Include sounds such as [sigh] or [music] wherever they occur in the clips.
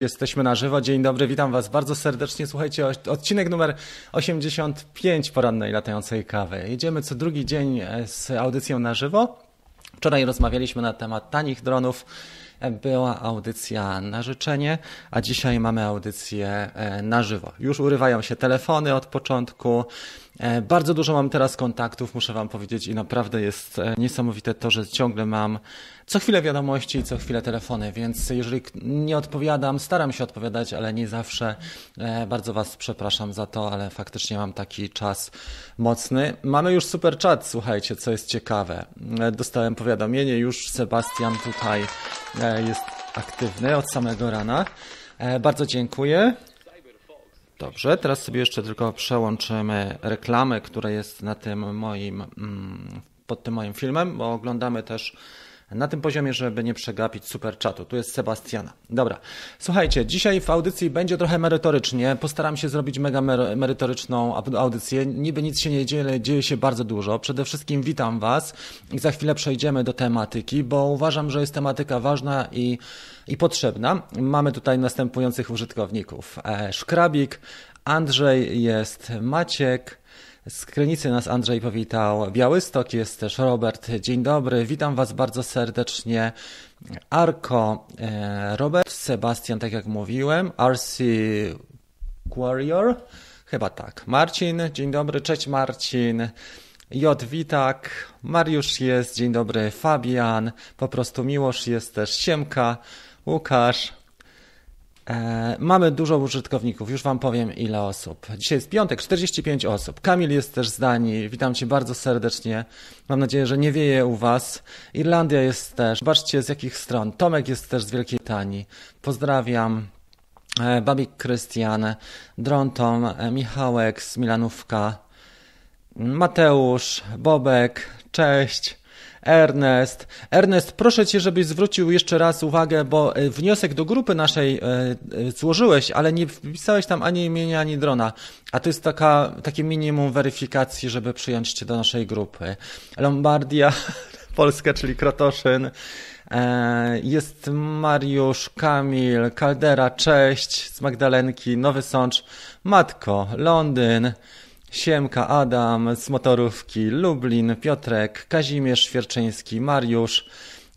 Jesteśmy na żywo. Dzień dobry, witam Was bardzo serdecznie. Słuchajcie, odcinek numer 85 porannej latającej kawy. Jedziemy co drugi dzień e, z audycją na żywo. Wczoraj rozmawialiśmy na temat tanich dronów. E, była audycja na życzenie, a dzisiaj mamy audycję e, na żywo. Już urywają się telefony od początku. Bardzo dużo mam teraz kontaktów, muszę Wam powiedzieć, i naprawdę jest niesamowite to, że ciągle mam co chwilę wiadomości, co chwilę telefony, więc jeżeli nie odpowiadam, staram się odpowiadać, ale nie zawsze. E, bardzo Was przepraszam za to, ale faktycznie mam taki czas mocny. Mamy już super chat, słuchajcie, co jest ciekawe. E, dostałem powiadomienie, już Sebastian tutaj e, jest aktywny od samego rana. Bardzo dziękuję. Dobrze, teraz sobie jeszcze tylko przełączymy reklamę, która jest na tym moim, mm, pod tym moim filmem, bo oglądamy też na tym poziomie, żeby nie przegapić super czatu. Tu jest Sebastiana. Dobra. Słuchajcie, dzisiaj w audycji będzie trochę merytorycznie. Postaram się zrobić mega merytoryczną audycję. Niby nic się nie dzieje, ale dzieje się bardzo dużo. Przede wszystkim witam Was i za chwilę przejdziemy do tematyki, bo uważam, że jest tematyka ważna i, i potrzebna. Mamy tutaj następujących użytkowników. E, Szkrabik, Andrzej, jest Maciek, z Krynicy nas Andrzej powitał. Białystok jest też Robert. Dzień dobry, witam Was bardzo serdecznie. Arko, e, Robert, Sebastian, tak jak mówiłem, RC Warrior, chyba tak. Marcin, dzień dobry, cześć Marcin. J. Witak, Mariusz jest, dzień dobry, Fabian, po prostu Miłosz jest też, Siemka, Łukasz, mamy dużo użytkowników, już Wam powiem ile osób. Dzisiaj jest piątek, 45 osób. Kamil jest też z Danii, witam Cię bardzo serdecznie. Mam nadzieję, że nie wieje u Was. Irlandia jest też, zobaczcie z jakich stron. Tomek jest też z Wielkiej Tanii. Pozdrawiam. E, Babik Krystian, Drontom, e, Michałek z Milanówka, Mateusz, Bobek, cześć. Ernest. Ernest, proszę Cię, żebyś zwrócił jeszcze raz uwagę, bo e, wniosek do grupy naszej e, e, złożyłeś, ale nie wpisałeś tam ani imienia, ani drona. A to jest taka, takie minimum weryfikacji, żeby przyjąć Cię do naszej grupy. Lombardia, [laughs] Polska, czyli Krotoszyn. Jest Mariusz, Kamil, Kaldera, cześć, z Magdalenki, Nowy Sącz, Matko, Londyn, Siemka, Adam z Motorówki, Lublin, Piotrek, Kazimierz Świerczyński, Mariusz,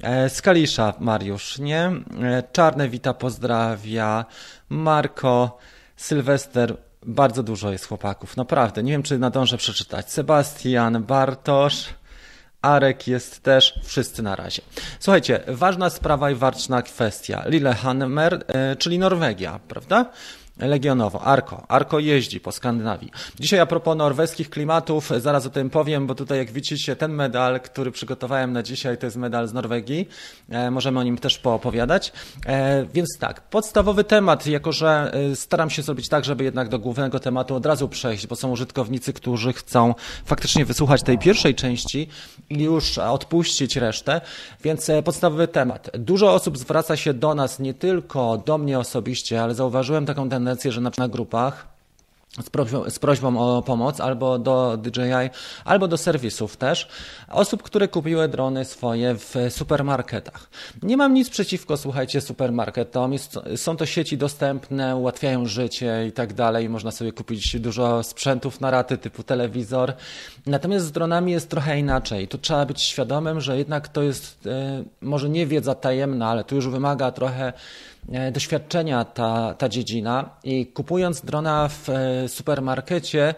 e, z Kalisza Mariusz, nie? E, Czarne Wita pozdrawia, Marko, Sylwester, bardzo dużo jest chłopaków, naprawdę, nie wiem czy nadążę przeczytać. Sebastian, Bartosz, Arek jest też, wszyscy na razie. Słuchajcie, ważna sprawa i ważna kwestia. Lillehammer, e, czyli Norwegia, prawda? Legionowo, Arko. Arko jeździ po Skandynawii. Dzisiaj a propos norweskich klimatów, zaraz o tym powiem, bo tutaj jak widzicie ten medal, który przygotowałem na dzisiaj, to jest medal z Norwegii. E, możemy o nim też poopowiadać. E, więc tak, podstawowy temat, jako że e, staram się zrobić tak, żeby jednak do głównego tematu od razu przejść, bo są użytkownicy, którzy chcą faktycznie wysłuchać tej pierwszej części i już odpuścić resztę. Więc e, podstawowy temat. Dużo osób zwraca się do nas, nie tylko do mnie osobiście, ale zauważyłem taką tendencję, tendencję, że na, na grupach z prośbą, z prośbą, o pomoc albo do DJI, albo do serwisów też, osób, które kupiły drony swoje w supermarketach. Nie mam nic przeciwko, słuchajcie, supermarketom. Jest, są to sieci dostępne, ułatwiają życie i tak dalej. Można sobie kupić dużo sprzętów na raty typu telewizor. Natomiast z dronami jest trochę inaczej. Tu trzeba być świadomym, że jednak to jest e, może nie wiedza tajemna, ale tu już wymaga trochę doświadczenia ta, ta dziedzina. I kupując drona w e, supermarkecie,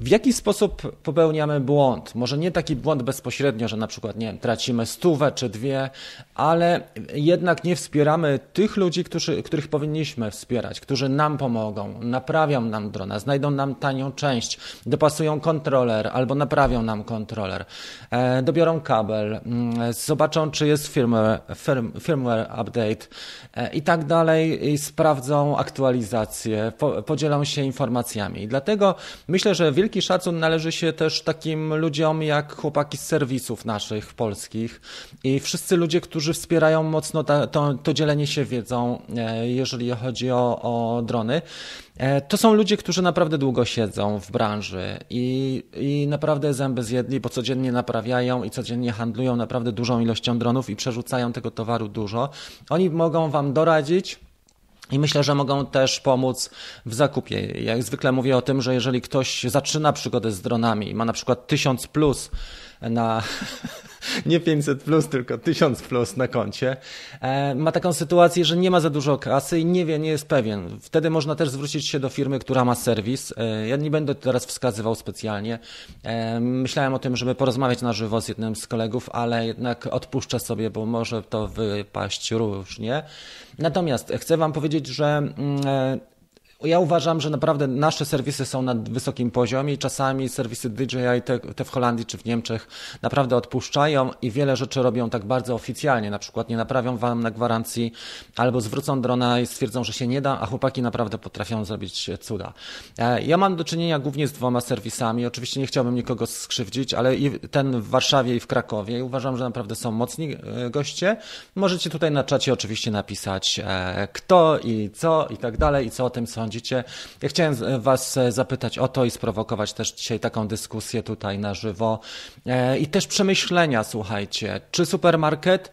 w jaki sposób popełniamy błąd? Może nie taki błąd bezpośrednio, że na przykład, nie wiem, tracimy stówę czy dwie, ale jednak nie wspieramy tych ludzi, którzy, których powinniśmy wspierać, którzy nam pomogą, naprawią nam drona, znajdą nam tanią część, dopasują kontroler albo naprawią nam kontroler, e, dobiorą kabel, mm, zobaczą, czy jest firmware, firm, firmware update e, i tak dalej, i sprawdzą aktualizację, po, podzielą się informacjami. I dlatego myślę, myślę, że wielki szacun należy się też takim ludziom jak chłopaki z serwisów naszych polskich i wszyscy ludzie, którzy wspierają mocno ta, to, to dzielenie się wiedzą, e, jeżeli chodzi o, o drony. E, to są ludzie, którzy naprawdę długo siedzą w branży i, i naprawdę zęby zjedli, bo codziennie naprawiają i codziennie handlują naprawdę dużą ilością dronów i przerzucają tego towaru dużo. Oni mogą Wam doradzić, I myślę, że mogą też pomóc w zakupie. Jak zwykle mówię o tym, że jeżeli ktoś zaczyna przygodę z dronami, ma na przykład 1000 plus na [laughs] nie 500 plus, tylko 1000 plus na koncie, e, ma taką sytuację, że nie ma za dużo kasy i nie wie, nie jest pewien. Wtedy można też zwrócić się do firmy, która ma serwis. E, ja nie będę teraz wskazywał specjalnie. E, myślałem o tym, żeby porozmawiać na żywo z jednym z kolegów, ale jednak odpuszczę sobie, bo może to wypaść różnie. Natomiast chcę Wam powiedzieć, że mm, ja uważam, że naprawdę nasze serwisy są na wysokim poziomie i czasami serwisy DJI, te, te, w Holandii czy w Niemczech, naprawdę odpuszczają i wiele rzeczy robią tak bardzo oficjalnie. Na przykład nie naprawią wam na gwarancji albo zwrócą drona i stwierdzą, że się nie da, a chłopaki naprawdę potrafią zrobić cuda. E, ja mam do czynienia głównie z dwoma serwisami. Oczywiście nie chciałbym nikogo skrzywdzić, ale i ten w Warszawie i w Krakowie. I uważam, że naprawdę są mocni e, goście. Możecie tutaj na czacie oczywiście napisać e, kto i co i tak dalej i co o tym sądzicie sądzicie. Ja chciałem Was e, zapytać o to i sprowokować też dzisiaj taką dyskusję tutaj na żywo e, i też przemyślenia, słuchajcie, czy supermarket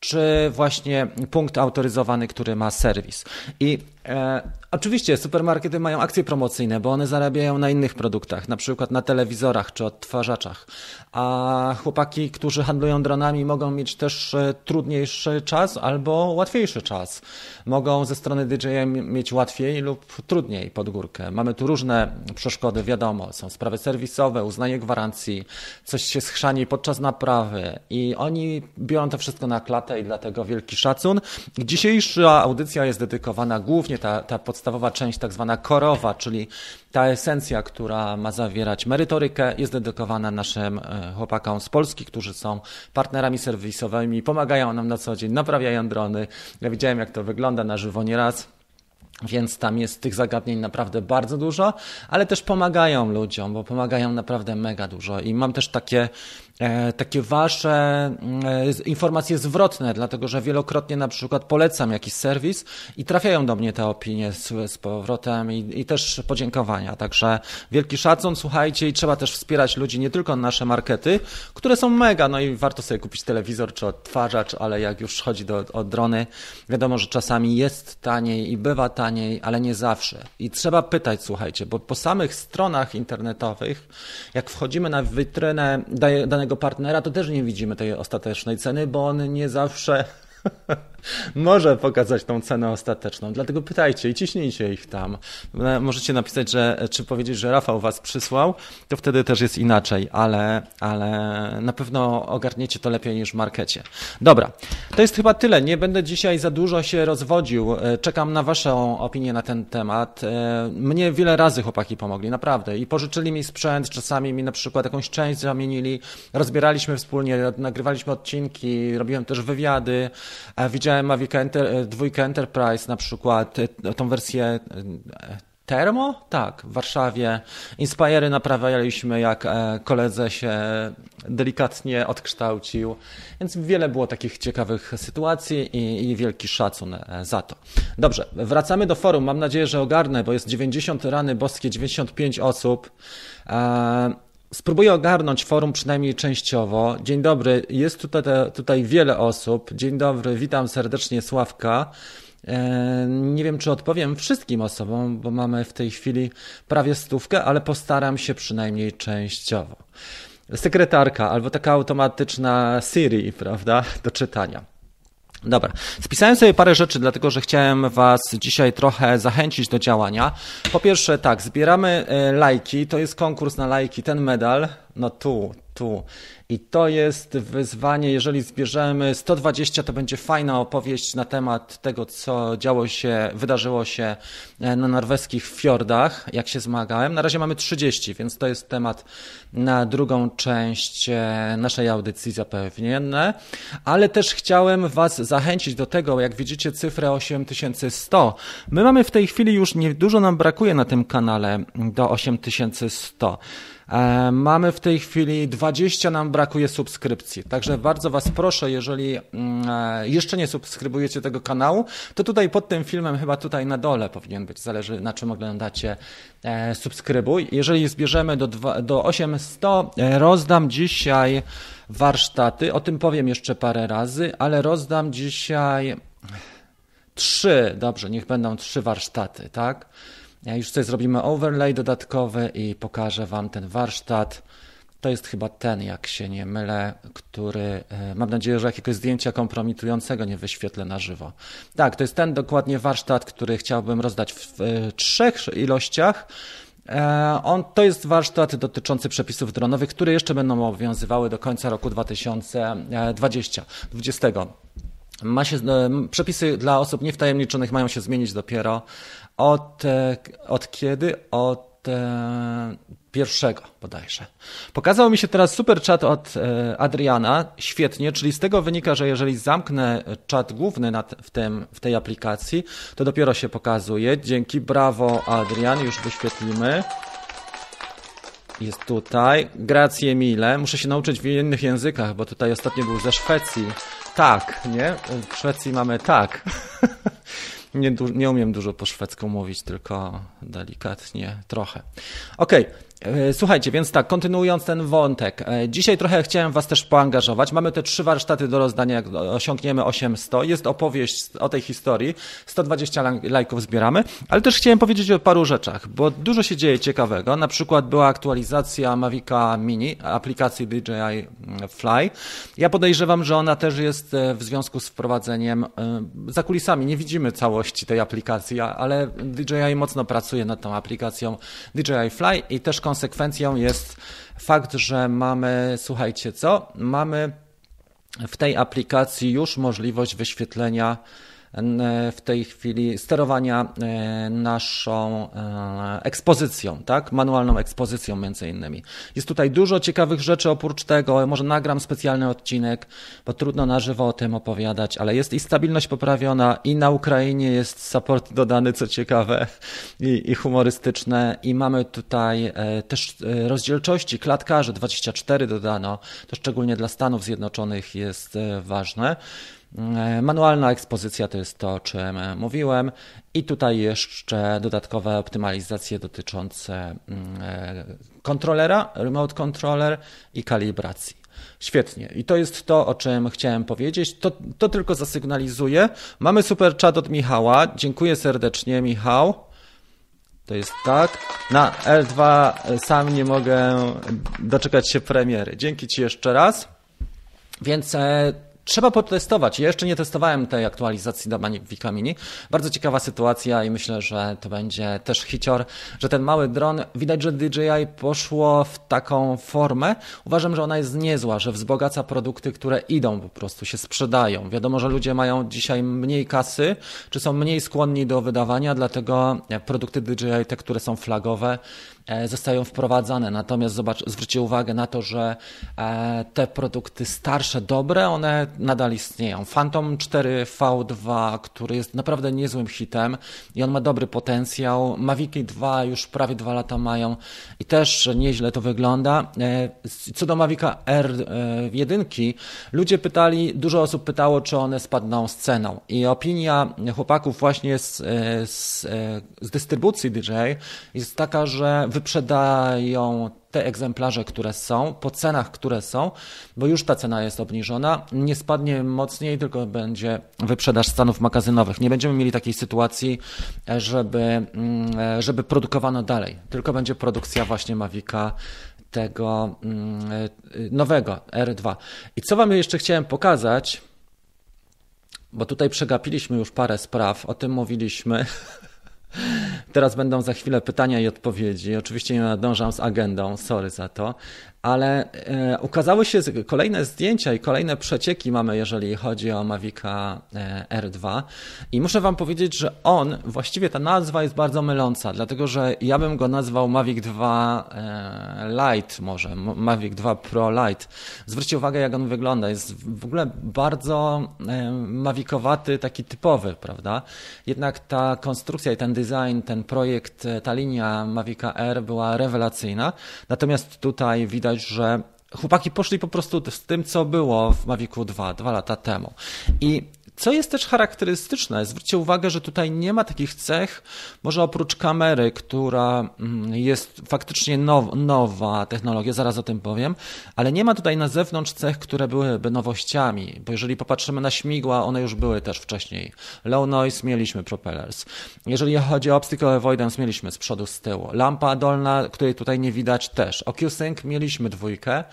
czy właśnie punkt autoryzowany, który ma serwis. I e, oczywiście supermarkety mają akcje promocyjne, bo one zarabiają na innych produktach, na przykład na telewizorach czy odtwarzaczach. A chłopaki, którzy handlują dronami, mogą mieć też e, trudniejszy czas albo łatwiejszy czas. Mogą ze strony DJI mieć łatwiej lub trudniej pod górkę. Mamy tu różne przeszkody, wiadomo, są sprawy serwisowe, uznanie gwarancji, coś się schrzani podczas naprawy i oni biorą to wszystko na klatę i dlatego wielki szacun. Dzisiejsza audycja jest dedykowana głównie ta, ta podstawowa część, tak zwana korowa, czyli ta esencja, która ma zawierać merytorykę, jest dedykowana naszym e, chłopakom z Polski, którzy są partnerami serwisowymi, pomagają nam na co dzień, naprawiają drony. Ja widziałem, jak to wygląda na żywo nieraz. Więc tam jest tych zagadnień naprawdę bardzo dużo, ale też pomagają ludziom, bo pomagają naprawdę mega dużo. I mam też takie takie wasze e, informacje zwrotne, dlatego że wielokrotnie na przykład polecam jakiś serwis i trafiają do mnie te opinie z, z powrotem i, i, też podziękowania. Także wielki szacun, słuchajcie, i trzeba też wspierać ludzi, nie tylko nasze markety, które są mega, no i warto sobie kupić telewizor czy odtwarzacz, ale jak już chodzi do, o drony, wiadomo, że czasami jest taniej i bywa taniej, ale nie zawsze. I trzeba pytać, słuchajcie, bo po samych stronach internetowych, jak wchodzimy na witrynę danego danego partnera, to też nie widzimy tej ostatecznej ceny, bo on nie zawsze [laughs] może pokazać tą cenę ostateczną. Dlatego pytajcie i ciśnijcie ich tam. Możecie napisać, że czy powiedzieć, że Rafał was przysłał, to wtedy też jest inaczej, ale, ale na pewno ogarniecie to lepiej niż w markecie. Dobra, to jest chyba tyle. Nie będę dzisiaj za dużo się rozwodził. E, czekam na waszą opinię na ten temat. E, mnie wiele razy chłopaki pomogli, naprawdę. I pożyczyli mi sprzęt, czasami mi na przykład jakąś część zamienili, rozbieraliśmy wspólnie, nagrywaliśmy odcinki, robiłem też wywiady. Widziałem Mavic Enter, e, dwójkę Enterprise na przykład, e, tą wersję e, Termo? Tak, w Warszawie. Inspire'y naprawialiśmy, jak koledze się delikatnie odkształcił. Więc wiele było takich ciekawych sytuacji i, i, wielki szacun za to. Dobrze, wracamy do forum. Mam nadzieję, że ogarnę, bo jest 90 rany boskie, 95 osób. Spróbuję ogarnąć forum przynajmniej częściowo. Dzień dobry, jest tutaj, tutaj wiele osób. Dzień dobry, witam serdecznie Sławka. E, nie wiem, czy odpowiem wszystkim osobom, bo mamy w tej chwili prawie stówkę, ale postaram się przynajmniej częściowo. Sekretarka albo taka automatyczna Siri, prawda, do czytania. Dobra, spisałem sobie parę rzeczy, dlatego że chciałem Was dzisiaj trochę zachęcić do działania. Po pierwsze, tak, zbieramy e, lajki, to jest konkurs na lajki, ten medal, no tu, tu. I to jest wyzwanie, jeżeli zbierzemy 120, to będzie fajna opowieść na temat tego, co działo się, wydarzyło się e, na norweskich fiordach, jak się zmagałem. Na razie mamy 30, więc to jest temat na drugą część e, naszej audycji zapewnione. Ale też chciałem Was zachęcić do tego, jak widzicie cyfrę 8100. My mamy w tej chwili już niedużo nam brakuje na tym kanale do 8100. E, mamy w tej chwili 20 nam brakuje subskrypcji. Także bardzo Was proszę, jeżeli mm, e, jeszcze nie subskrybujecie tego kanału, to tutaj pod tym filmem, chyba tutaj na dole powinien być, zależy na czym oglądacie, e, subskrybuj. Jeżeli zbierzemy do, do 800, rozdam dzisiaj warsztaty. O tym powiem jeszcze parę razy, ale rozdam dzisiaj trzy, dobrze, niech będą trzy warsztaty, tak? Już tutaj zrobimy overlay dodatkowy i pokażę Wam ten warsztat. To jest chyba ten, jak się nie mylę, który e, mam nadzieję, że jakiegoś zdjęcia kompromitującego nie wyświetlę na żywo. Tak, to jest ten dokładnie warsztat, który chciałbym rozdać w trzech ilościach. E, on, to jest warsztat dotyczący przepisów dronowych, które jeszcze będą obowiązywały do końca roku 2020. 20. Ma się, e, przepisy dla osób niewtajemniczonych mają się zmienić dopiero od, od kiedy? Od pierwszego bodajże. Pokazał mi się teraz super czat od e, Adriana, świetnie, czyli z tego wynika, że jeżeli zamknę czat główny w, tym, w tej aplikacji, to dopiero się pokazuje. Dzięki, brawo Adrian, już wyświetlimy. Jest tutaj. Grazie mile. Muszę się nauczyć w innych językach, bo tutaj ostatnio był ze Szwecji. Tak, nie? W Szwecji mamy tak. [laughs] Nie, nie umiem dużo po szwedzku mówić, tylko delikatnie trochę. Okej, okay. E, słuchajcie, więc tak, kontynuując ten wątek. E, dzisiaj trochę chciałem Was też poangażować. Mamy te trzy warsztaty do rozdania, jak osiągniemy 800. Jest opowieść o tej historii. 120 lajków zbieramy, ale też chciałem powiedzieć o paru rzeczach, bo dużo się dzieje ciekawego. Na przykład była aktualizacja Mavica Mini, aplikacji DJI Fly. Ja podejrzewam, że ona też jest e, w związku z wprowadzeniem za kulisami. Nie widzimy całości tej aplikacji, ale DJI mocno pracuje nad tą aplikacją DJI Fly i też konsekwencją jest fakt, że mamy, słuchajcie co, mamy w tej aplikacji już możliwość wyświetlenia w tej chwili sterowania e, naszą e, ekspozycją, tak? manualną ekspozycją między innymi. Jest tutaj dużo ciekawych rzeczy oprócz tego, może nagram specjalny odcinek, bo trudno na żywo o tym opowiadać, ale jest i stabilność poprawiona i na Ukrainie jest support dodany, co ciekawe i, i humorystyczne i mamy tutaj e, też rozdzielczości, klatkarzy 24 dodano, to szczególnie dla Stanów Zjednoczonych jest ważne. E, manualna ekspozycja to jest to, o czym e, mówiłem, i tutaj jeszcze dodatkowe optymalizacje dotyczące mm, e, kontrolera, remote controller i kalibracji. Świetnie. I to jest to, o czym chciałem powiedzieć. To, to tylko zasygnalizuję. Mamy super chat od Michała. Dziękuję serdecznie, Michał. To jest tak. Na L2 sam nie mogę doczekać się premiery. Dzięki Ci jeszcze raz. Więc Trzeba potestować. Ja jeszcze nie testowałem tej aktualizacji do Mavic Mini. Bardzo ciekawa sytuacja i myślę, że to będzie też hicior, że ten mały dron, widać, że DJI poszło w taką formę. Uważam, że ona jest niezła, że wzbogaca produkty, które idą, po prostu się sprzedają. Wiadomo, że ludzie mają dzisiaj mniej kasy, czy są mniej skłonni do wydawania, dlatego produkty DJI, te, które są flagowe, zostają wprowadzane. Natomiast zobacz, zwróćcie uwagę na to, że e, te produkty starsze, dobre, one nadal istnieją. Phantom 4 V2, który jest naprawdę niezłym hitem i on ma dobry potencjał. Maviki 2 już prawie dwa lata mają i też nieźle to wygląda. E, co do Mavica R1, ludzie pytali, dużo osób pytało, czy one spadną z ceną i opinia chłopaków właśnie z, z, z dystrybucji DJ jest taka, że wyprzedają te egzemplarze, które są, po cenach, które są, bo już ta cena jest obniżona, nie spadnie mocniej, tylko będzie wyprzedaż stanów magazynowych. Nie będziemy mieli takiej sytuacji, żeby, mm, żeby produkowano dalej, tylko będzie produkcja właśnie Mavica tego mm, nowego R2. I co Wam jeszcze chciałem pokazać, bo tutaj przegapiliśmy już parę spraw, o tym mówiliśmy. [laughs] Teraz będą za chwilę pytania i odpowiedzi. Oczywiście nie nadążam z agendą, sorry za to, ale e, ukazały się kolejne zdjęcia i kolejne przecieki mamy, jeżeli chodzi o Mavica e, R2 i muszę Wam powiedzieć, że on, właściwie ta nazwa jest bardzo myląca, dlatego że ja bym go nazwał Mavic 2 e, Lite może, Mavic 2 Pro Lite. Zwróćcie uwagę, jak on wygląda. Jest w ogóle bardzo e, mawikowaty, taki typowy, prawda? Jednak ta konstrukcja i ten design, ten projekt, e, ta linia Mavica R była rewelacyjna, natomiast tutaj widać widać, że chłopaki poszli po prostu z tym, co było w Mavicu 2 dwa lata temu. I co jest też charakterystyczne, zwróćcie uwagę, że tutaj nie ma takich cech, może oprócz kamery, która mm, jest faktycznie now, nowa technologia, zaraz o tym powiem, ale nie ma tutaj na zewnątrz cech, które byłyby nowościami, bo jeżeli popatrzymy na śmigła, one już były też wcześniej. Low noise mieliśmy propellers. Jeżeli chodzi o obstacle avoidance, mieliśmy z przodu, z tyłu. Lampa dolna, której tutaj nie widać też. OcuSync mieliśmy dwójkę,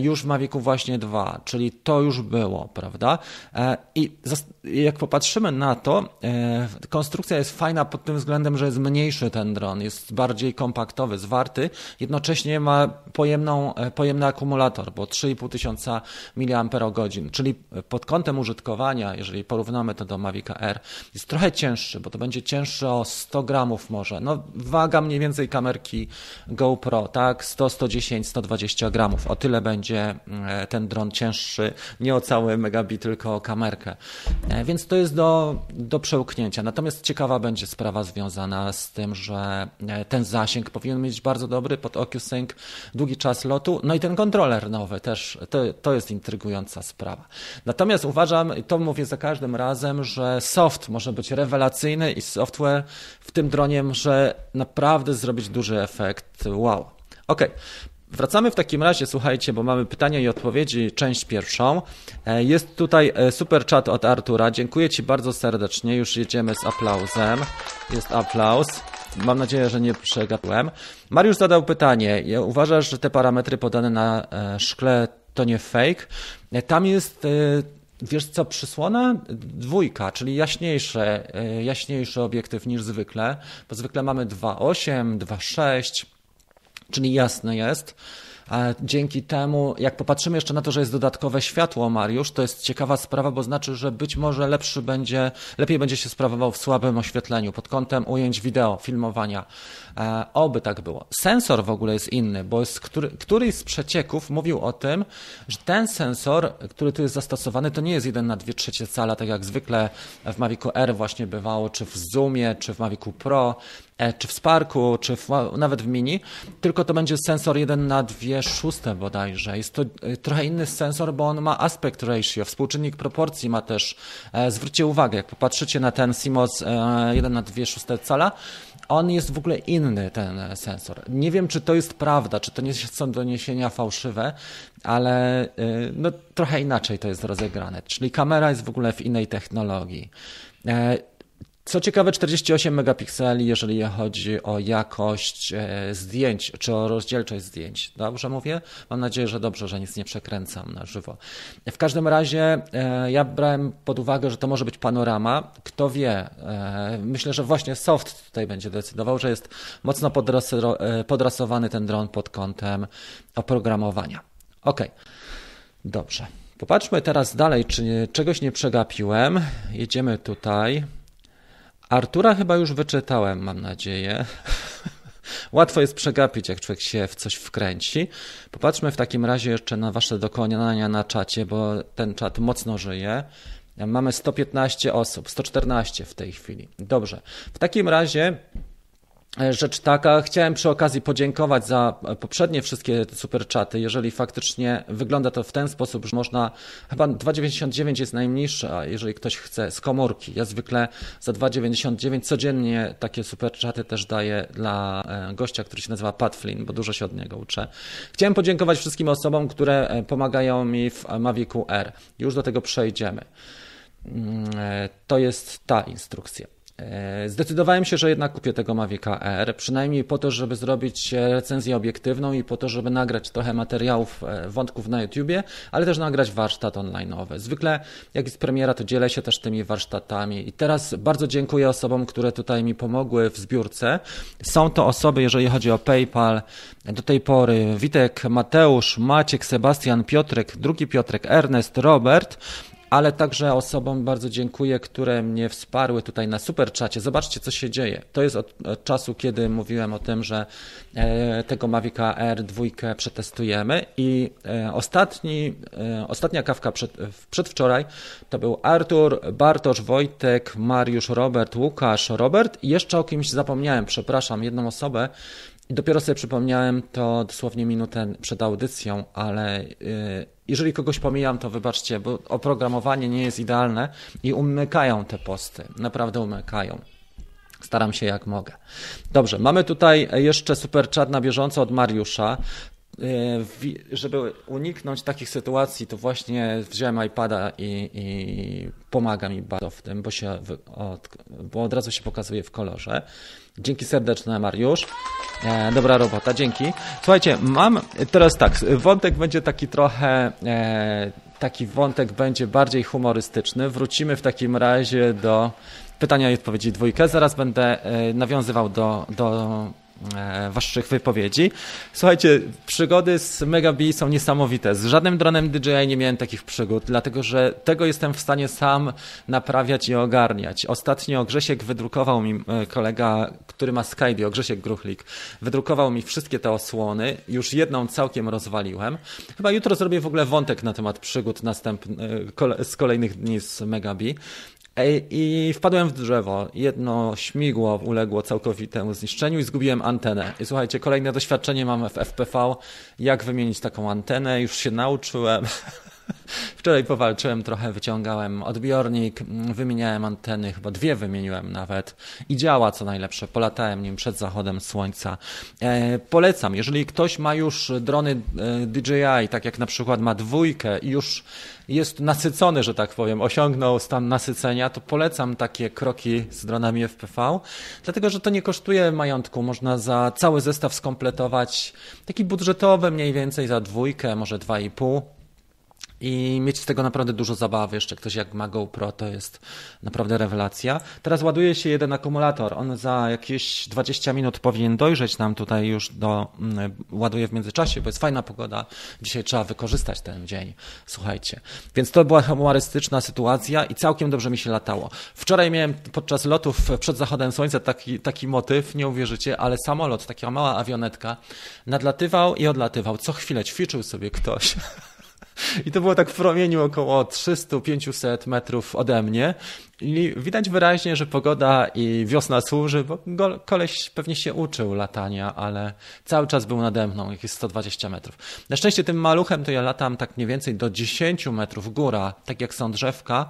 już w Mavicu właśnie dwa, czyli to już było, prawda? E, I jak popatrzymy na to, e, konstrukcja jest fajna pod tym względem, że jest mniejszy ten dron, jest bardziej kompaktowy, zwarty, jednocześnie ma pojemną, pojemny akumulator, bo 3,5 tysiąca mAh, czyli pod kątem użytkowania, jeżeli porównamy to do Mavic Air, jest trochę cięższy, bo to będzie cięższy o 100 gramów może. No, waga mniej więcej kamerki GoPro, tak? 100, 110, 120 gramów. O tyle będzie e, ten dron cięższy, nie o cały megabit, tylko o kamerkę. E, więc to jest do, do przełknięcia. Natomiast ciekawa będzie sprawa związana z tym, że e, ten zasięg powinien mieć bardzo dobry pod OcuSync, długi czas lotu, no i ten kontroler nowy też, to, to jest intrygująca sprawa. Natomiast uważam, i to mówię za każdym razem, że soft może być rewelacyjny i software w tym dronie może naprawdę zrobić duży efekt. Wow. Ok, Wracamy w takim razie, słuchajcie, bo mamy pytania i odpowiedzi, część pierwszą. E, jest tutaj e, super chat od Artura. Dziękuję Ci bardzo serdecznie. Już jedziemy z aplauzem. Jest aplauz. Mam nadzieję, że nie przegapiłem. Mariusz zadał pytanie. Uważasz, że te parametry podane na e, szkle to nie fake? Tam jest Wiesz co, przysłona dwójka, czyli jaśniejsze, jaśniejszy obiektyw niż zwykle, bo zwykle mamy 2.8, 2.6, czyli jasne jest. Dzięki temu, jak popatrzymy jeszcze na to, że jest dodatkowe światło, Mariusz, to jest ciekawa sprawa, bo znaczy, że być może lepszy będzie, lepiej będzie się sprawował w słabym oświetleniu pod kątem ujęć wideo, filmowania. E, oby tak było. Sensor w ogóle jest inny, bo jest, który, któryś z przecieków mówił o tym, że ten sensor, który tu jest zastosowany, to nie jest 1 na 2 trzecie cala, tak jak zwykle w Mavicu R właśnie bywało, czy w Zoomie, czy w Mavicu Pro, e, czy w Sparku, czy w, nawet w Mini, tylko to będzie sensor 1 na 2 szóste bodajże. Jest to e, trochę inny sensor, bo on ma aspect ratio, współczynnik proporcji ma też. Zwróćcie uwagę, jak popatrzycie na ten CMOS 1 na 2 szóste cala, on jest w ogóle inny, ten sensor. Nie wiem, czy to jest prawda, czy to nie są doniesienia fałszywe, ale y, no, trochę inaczej to jest rozegrane. Czyli kamera jest w ogóle w innej technologii. Co ciekawe, 48 megapikseli, jeżeli chodzi o jakość e, zdjęć, czy o rozdzielczość zdjęć. Dobrze mówię? Mam nadzieję, że dobrze, że nic nie przekręcam na żywo. W każdym razie e, ja brałem pod uwagę, że to może być panorama. Kto wie? E, myślę, że właśnie soft tutaj będzie decydował, że jest mocno podrasowany ten dron pod kątem oprogramowania. Ok, dobrze. Popatrzmy teraz dalej, czy czegoś nie przegapiłem. Jedziemy tutaj. Artura chyba już wyczytałem, mam nadzieję. [laughs] Łatwo jest przegapić, jak człowiek się w coś wkręci. Popatrzmy w takim razie jeszcze na Wasze dokonania na czacie, bo ten czat mocno żyje. Mamy 115 osób, 114 w tej chwili. Dobrze. W takim razie rzecz taka, chciałem przy okazji podziękować za poprzednie wszystkie super czaty. Jeżeli faktycznie wygląda to w ten sposób, że można, chyba 2,99 jest najmniejsza, jeżeli ktoś chce z komórki. Ja zwykle za 2,99 codziennie takie super czaty też daję dla e, gościa, który się nazywa Pat Flynn, bo dużo się od niego uczę. Chciałem podziękować wszystkim osobom, które e, pomagają mi w Mavicu R. Już do tego przejdziemy. Mm, to jest ta instrukcja. E, zdecydowałem się, że jednak kupię tego Mavica R, przynajmniej po to, żeby zrobić recenzję obiektywną i po to, żeby nagrać trochę materiałów, e, wątków na YouTubie, ale też nagrać warsztat online'owy. Zwykle jak jest premiera, to dzielę się też tymi warsztatami i teraz bardzo dziękuję osobom, które tutaj mi pomogły w zbiórce. Są to osoby, jeżeli chodzi o PayPal, do tej pory Witek, Mateusz, Maciek, Sebastian, Piotrek, drugi Piotrek, Ernest, Robert, ale także osobom bardzo dziękuję, które mnie wsparły tutaj na super czacie. Zobaczcie, co się dzieje. To jest od, od czasu, kiedy mówiłem o tym, że e, tego Mavica R2 przetestujemy i e, ostatni, e, ostatnia kawka przed, przedwczoraj to był Artur, Bartosz, Wojtek, Mariusz, Robert, Łukasz, Robert i jeszcze o kimś zapomniałem, przepraszam, jedną osobę, I dopiero sobie przypomniałem to dosłownie minutę przed audycją, ale yy, jeżeli kogoś pomijam, to wybaczcie, bo oprogramowanie nie jest idealne i umykają te posty. Naprawdę umykają. Staram się jak mogę. Dobrze, mamy tutaj jeszcze super chat na bieżąco od Mariusza. E, żeby uniknąć takich sytuacji, to właśnie wziąłem iPada i, i pomaga mi bardzo w tym, bo, się, od, bo od razu się pokazuje w kolorze. Dzięki serdeczne, Mariusz. E, dobra robota, dzięki. Słuchajcie, mam teraz tak, wątek będzie taki trochę. E, taki wątek będzie bardziej humorystyczny. Wrócimy w takim razie do pytania i odpowiedzi dwójkę. Zaraz będę e, nawiązywał do, do waszych wypowiedzi. Słuchajcie, przygody z Mega są niesamowite. Z żadnym dronem DJI nie miałem takich przygód, dlatego że tego jestem w stanie sam naprawiać i ogarniać. Ostatnio Grzesiek wydrukował mi, e, kolega, który ma Skype, Grzesiek Gruchlik, wydrukował mi wszystkie te osłony. Już jedną całkiem rozwaliłem. Chyba jutro zrobię w ogóle wątek na temat przygód następnych, z kolejnych dni z Mega. I wpadłem w drzewo. Jedno śmigło uległo całkowitemu zniszczeniu i zgubiłem antenę. I słuchajcie, kolejne doświadczenie mam w FPV, jak wymienić taką antenę. Już się nauczyłem. [laughs] [laughs] Wczoraj powalczyłem trochę, wyciągałem odbiornik, wymieniałem anteny, chyba dwie wymieniłem nawet i działa co najlepsze. Polatałem nim przed zachodem słońca. E, polecam, jeżeli ktoś ma już drony e, DJI, tak jak na przykład ma dwójkę i już jest nasycony, że tak powiem, osiągnął stan nasycenia, to polecam takie kroki z dronami FPV, dlatego że to nie kosztuje majątku. Można za cały zestaw skompletować taki budżetowy mniej więcej za dwójkę, może dwa i pół i mieć z tego naprawdę dużo zabawy. Jeszcze ktoś jak ma GoPro to jest naprawdę rewelacja. Teraz ładuje się jeden akumulator. On za jakieś 20 minut powinien dojrzeć nam tutaj już do, mm, ładuje w międzyczasie, bo jest fajna pogoda. Dzisiaj trzeba wykorzystać ten dzień. Słuchajcie. Więc to była humorystyczna sytuacja i całkiem dobrze mi się latało. Wczoraj miałem podczas lotów przed zachodem słońca taki, taki motyw, nie uwierzycie, ale samolot, taka mała awionetka, nadlatywał i odlatywał. Co chwilę ćwiczył sobie ktoś. [laughs] I to było tak w promieniu około 300-500 metrów ode mnie. I widać wyraźnie, że pogoda i wiosna służy, bo koleś pewnie się uczył latania, ale cały czas był nade mną, jakieś 120 metrów. Na szczęście tym maluchem to ja latam tak mniej więcej do 10 metrów góra, tak jak są drzewka,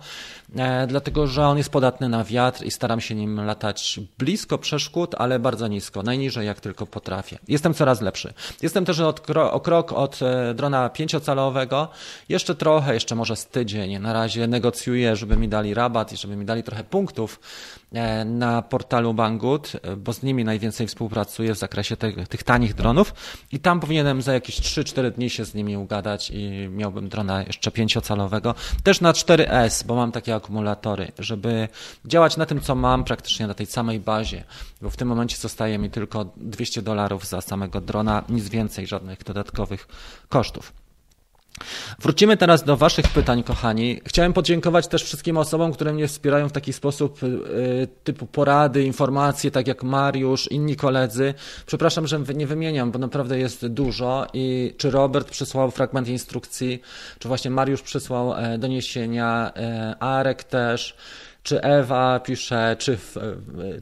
e, dlatego że on jest podatny na wiatr i staram się nim latać blisko przeszkód, ale bardzo nisko, najniżej jak tylko potrafię. Jestem coraz lepszy. Jestem też od o krok od e, drona pięciocalowego, jeszcze trochę, jeszcze może z tydzień. Na razie negocjuję, żeby mi dali rabat i żeby mi dali trochę punktów e, na portalu Banggood, e, bo z nimi najwięcej współpracuję w zakresie te, tych tanich dronów i tam powinienem za jakieś 3-4 dni się z nimi ugadać i miałbym drona jeszcze pięciocalowego. Też na 4S, bo mam takie akumulatory, żeby działać na tym, co mam praktycznie na tej samej bazie, bo w tym momencie zostaje mi tylko 200 dolarów za samego drona, nic więcej, żadnych dodatkowych kosztów. Wrócimy teraz do Waszych pytań, kochani. Chciałem podziękować też wszystkim osobom, które mnie wspierają w taki sposób, yy, typu porady, informacje, tak jak Mariusz, inni koledzy. Przepraszam, że nie wymieniam, bo naprawdę jest dużo. I czy Robert przysłał fragment instrukcji, czy właśnie Mariusz przysłał e, doniesienia, e, Arek też czy Ewa pisze, czy,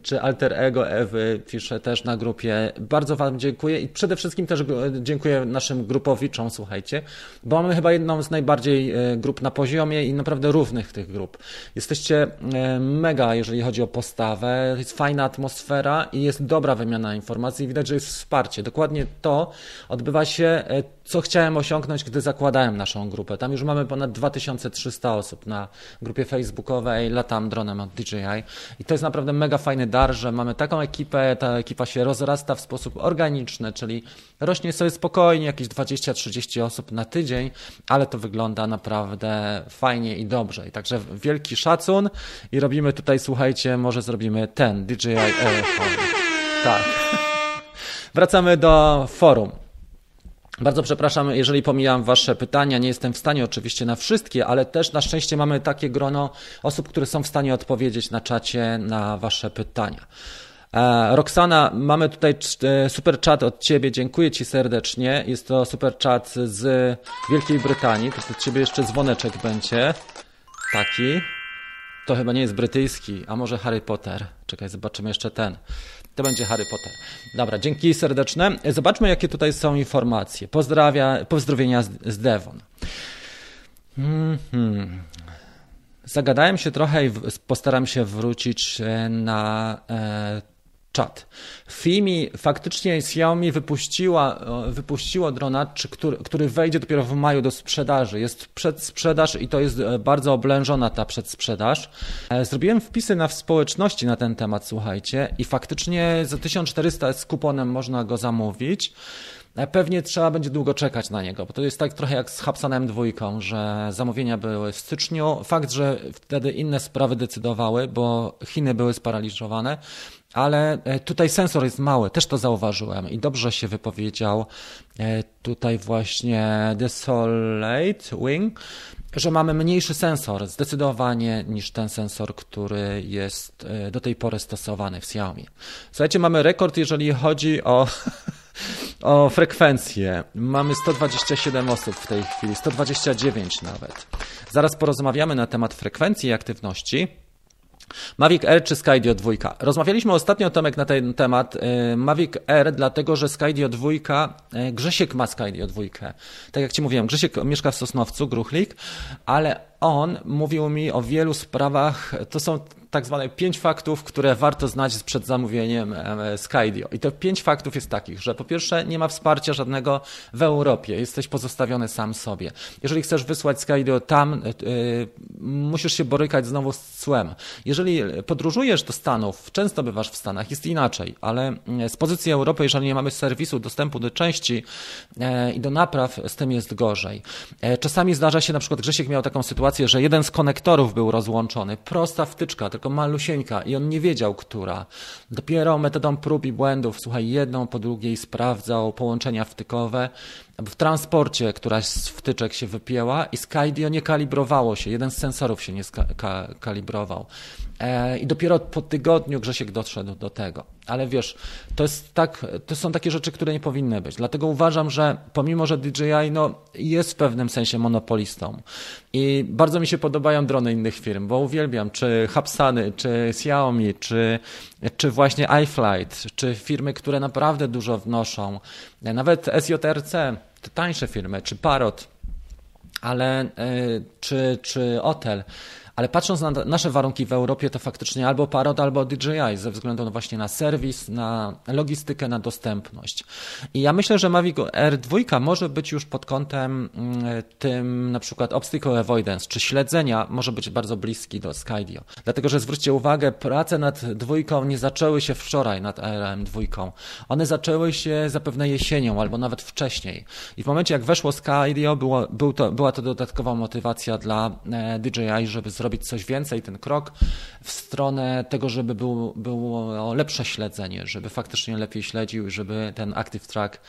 czy alter ego Ewy pisze też na grupie. Bardzo Wam dziękuję i przede wszystkim też dziękuję naszym grupowiczom, słuchajcie, bo mamy chyba jedną z najbardziej e, grup na poziomie i naprawdę równych tych grup. Jesteście e, mega, jeżeli chodzi o postawę, jest fajna atmosfera i jest dobra wymiana informacji. Widać, że jest wsparcie. Dokładnie to odbywa się e, co chciałem osiągnąć, gdy zakładałem naszą grupę. Tam już mamy ponad 2300 osób na grupie facebookowej, latam dronem od DJI i to jest naprawdę mega fajny dar, że mamy taką ekipę, ta ekipa się rozrasta w sposób organiczny, czyli rośnie sobie spokojnie jakieś 20-30 osób na tydzień, ale to wygląda naprawdę fajnie i dobrze. I także wielki szacun i robimy tutaj, słuchajcie, może zrobimy ten DJI Air Tak. [laughs] Wracamy do forum. Bardzo przepraszam, jeżeli pomijam Wasze pytania. Nie jestem w stanie oczywiście na wszystkie, ale też na szczęście mamy takie grono osób, które są w stanie odpowiedzieć na czacie na Wasze pytania. E, Roxana, mamy tutaj e, super chat od Ciebie, dziękuję Ci serdecznie. Jest to super chat z Wielkiej Brytanii, to od Ciebie jeszcze dzwoneczek będzie. Taki. to chyba nie jest brytyjski, a może Harry Potter. Czekaj, zobaczymy jeszcze ten. To będzie Harry Potter. Dobra, dzięki serdeczne. Zobaczmy, jakie tutaj są informacje. Pozdrawia, pozdrowienia z, z Devon. Mm -hmm. Zagadałem się trochę i postaram się wrócić e, na e, czat. Fimi faktycznie Xiaomi wypuściła, wypuściło dronacz, który, który wejdzie dopiero w maju do sprzedaży. Jest przedsprzedaż i to jest e, bardzo oblężona ta przedsprzedaż. E, zrobiłem wpisy na społeczności na ten temat, słuchajcie, i faktycznie za 1400 z kuponem można go zamówić. E, pewnie trzeba będzie długo czekać na niego, bo to jest tak trochę jak z Hapsanem dwójką, że zamówienia były w styczniu. Fakt, że wtedy inne sprawy decydowały, bo Chiny były sparaliżowane, ale e, tutaj sensor jest mały, też to zauważyłem i dobrze się wypowiedział e, tutaj właśnie Desolate Wing, że mamy mniejszy sensor zdecydowanie niż ten sensor, który jest do tej pory stosowany w Xiaomi. Słuchajcie, mamy rekord, jeżeli chodzi o [laughs] o frekwencję. Mamy 127 osób w tej chwili, 129 nawet. Zaraz porozmawiamy na temat frekwencji i aktywności. Mavic Air czy Skydio 2? Rozmawialiśmy ostatnio, Tomek, na ten temat. Y, Mavic Air, dlatego że Skydio 2, y, Grzesiek ma Skydio 2. Tak jak Ci mówiłem, Grzesiek mieszka w Sosnowcu, Gruchlik, ale on mówił mi o wielu sprawach. To są tak zwane pięć faktów, które warto znać przed zamówieniem Skydio. I to pięć faktów jest takich, że po pierwsze nie ma wsparcia żadnego w Europie, jesteś pozostawiony sam sobie. Jeżeli chcesz wysłać Skydio tam, yy, musisz się borykać znowu z cłem. Jeżeli podróżujesz do Stanów, często bywasz w Stanach, jest inaczej, ale z pozycji Europy, jeżeli nie mamy serwisu, dostępu do części yy, i do napraw, z tym jest gorzej. Czasami zdarza się, na przykład Grzesiek miał taką sytuację, że jeden z konektorów był rozłączony, prosta wtyczka, tylko malusieńka i on nie wiedział, która. Dopiero metodą prób i błędów, słuchaj, jedną po drugiej sprawdzał połączenia wtykowe. W transporcie któraś z wtyczek się wypięła i Skydio nie kalibrowało się, jeden z sensorów się nie kalibrował. E, I dopiero po tygodniu Grzesiek doszedł do tego. Ale wiesz, to, jest tak, to są takie rzeczy, które nie powinny być. Dlatego uważam, że pomimo, że DJI no, jest w pewnym sensie monopolistą i bardzo mi się podobają drony innych firm, bo uwielbiam, czy Hapsany, czy Xiaomi, czy, czy właśnie iFlight, czy firmy, które naprawdę dużo wnoszą, nawet SJRC, te tańsze firmy, czy Parrot, ale, e, czy, czy Otel, ale patrząc na nasze warunki w Europie, to faktycznie albo Parrot, albo DJI, ze względu właśnie na serwis, na logistykę, na dostępność. I ja myślę, że Mavic R2 może być już pod kątem mm, tym na przykład obstacle avoidance, czy śledzenia, może być bardzo bliski do Skydio. Dlatego, że zwróćcie uwagę, prace nad dwójką nie zaczęły się wczoraj, nad RM2. One zaczęły się zapewne jesienią, albo nawet wcześniej. I w momencie, jak weszło Skydio, było, był to, była to dodatkowa motywacja dla e, DJI, żeby zrobić zrobić coś więcej, ten krok w stronę tego, żeby było, było lepsze śledzenie, żeby faktycznie lepiej śledził, żeby ten Active Track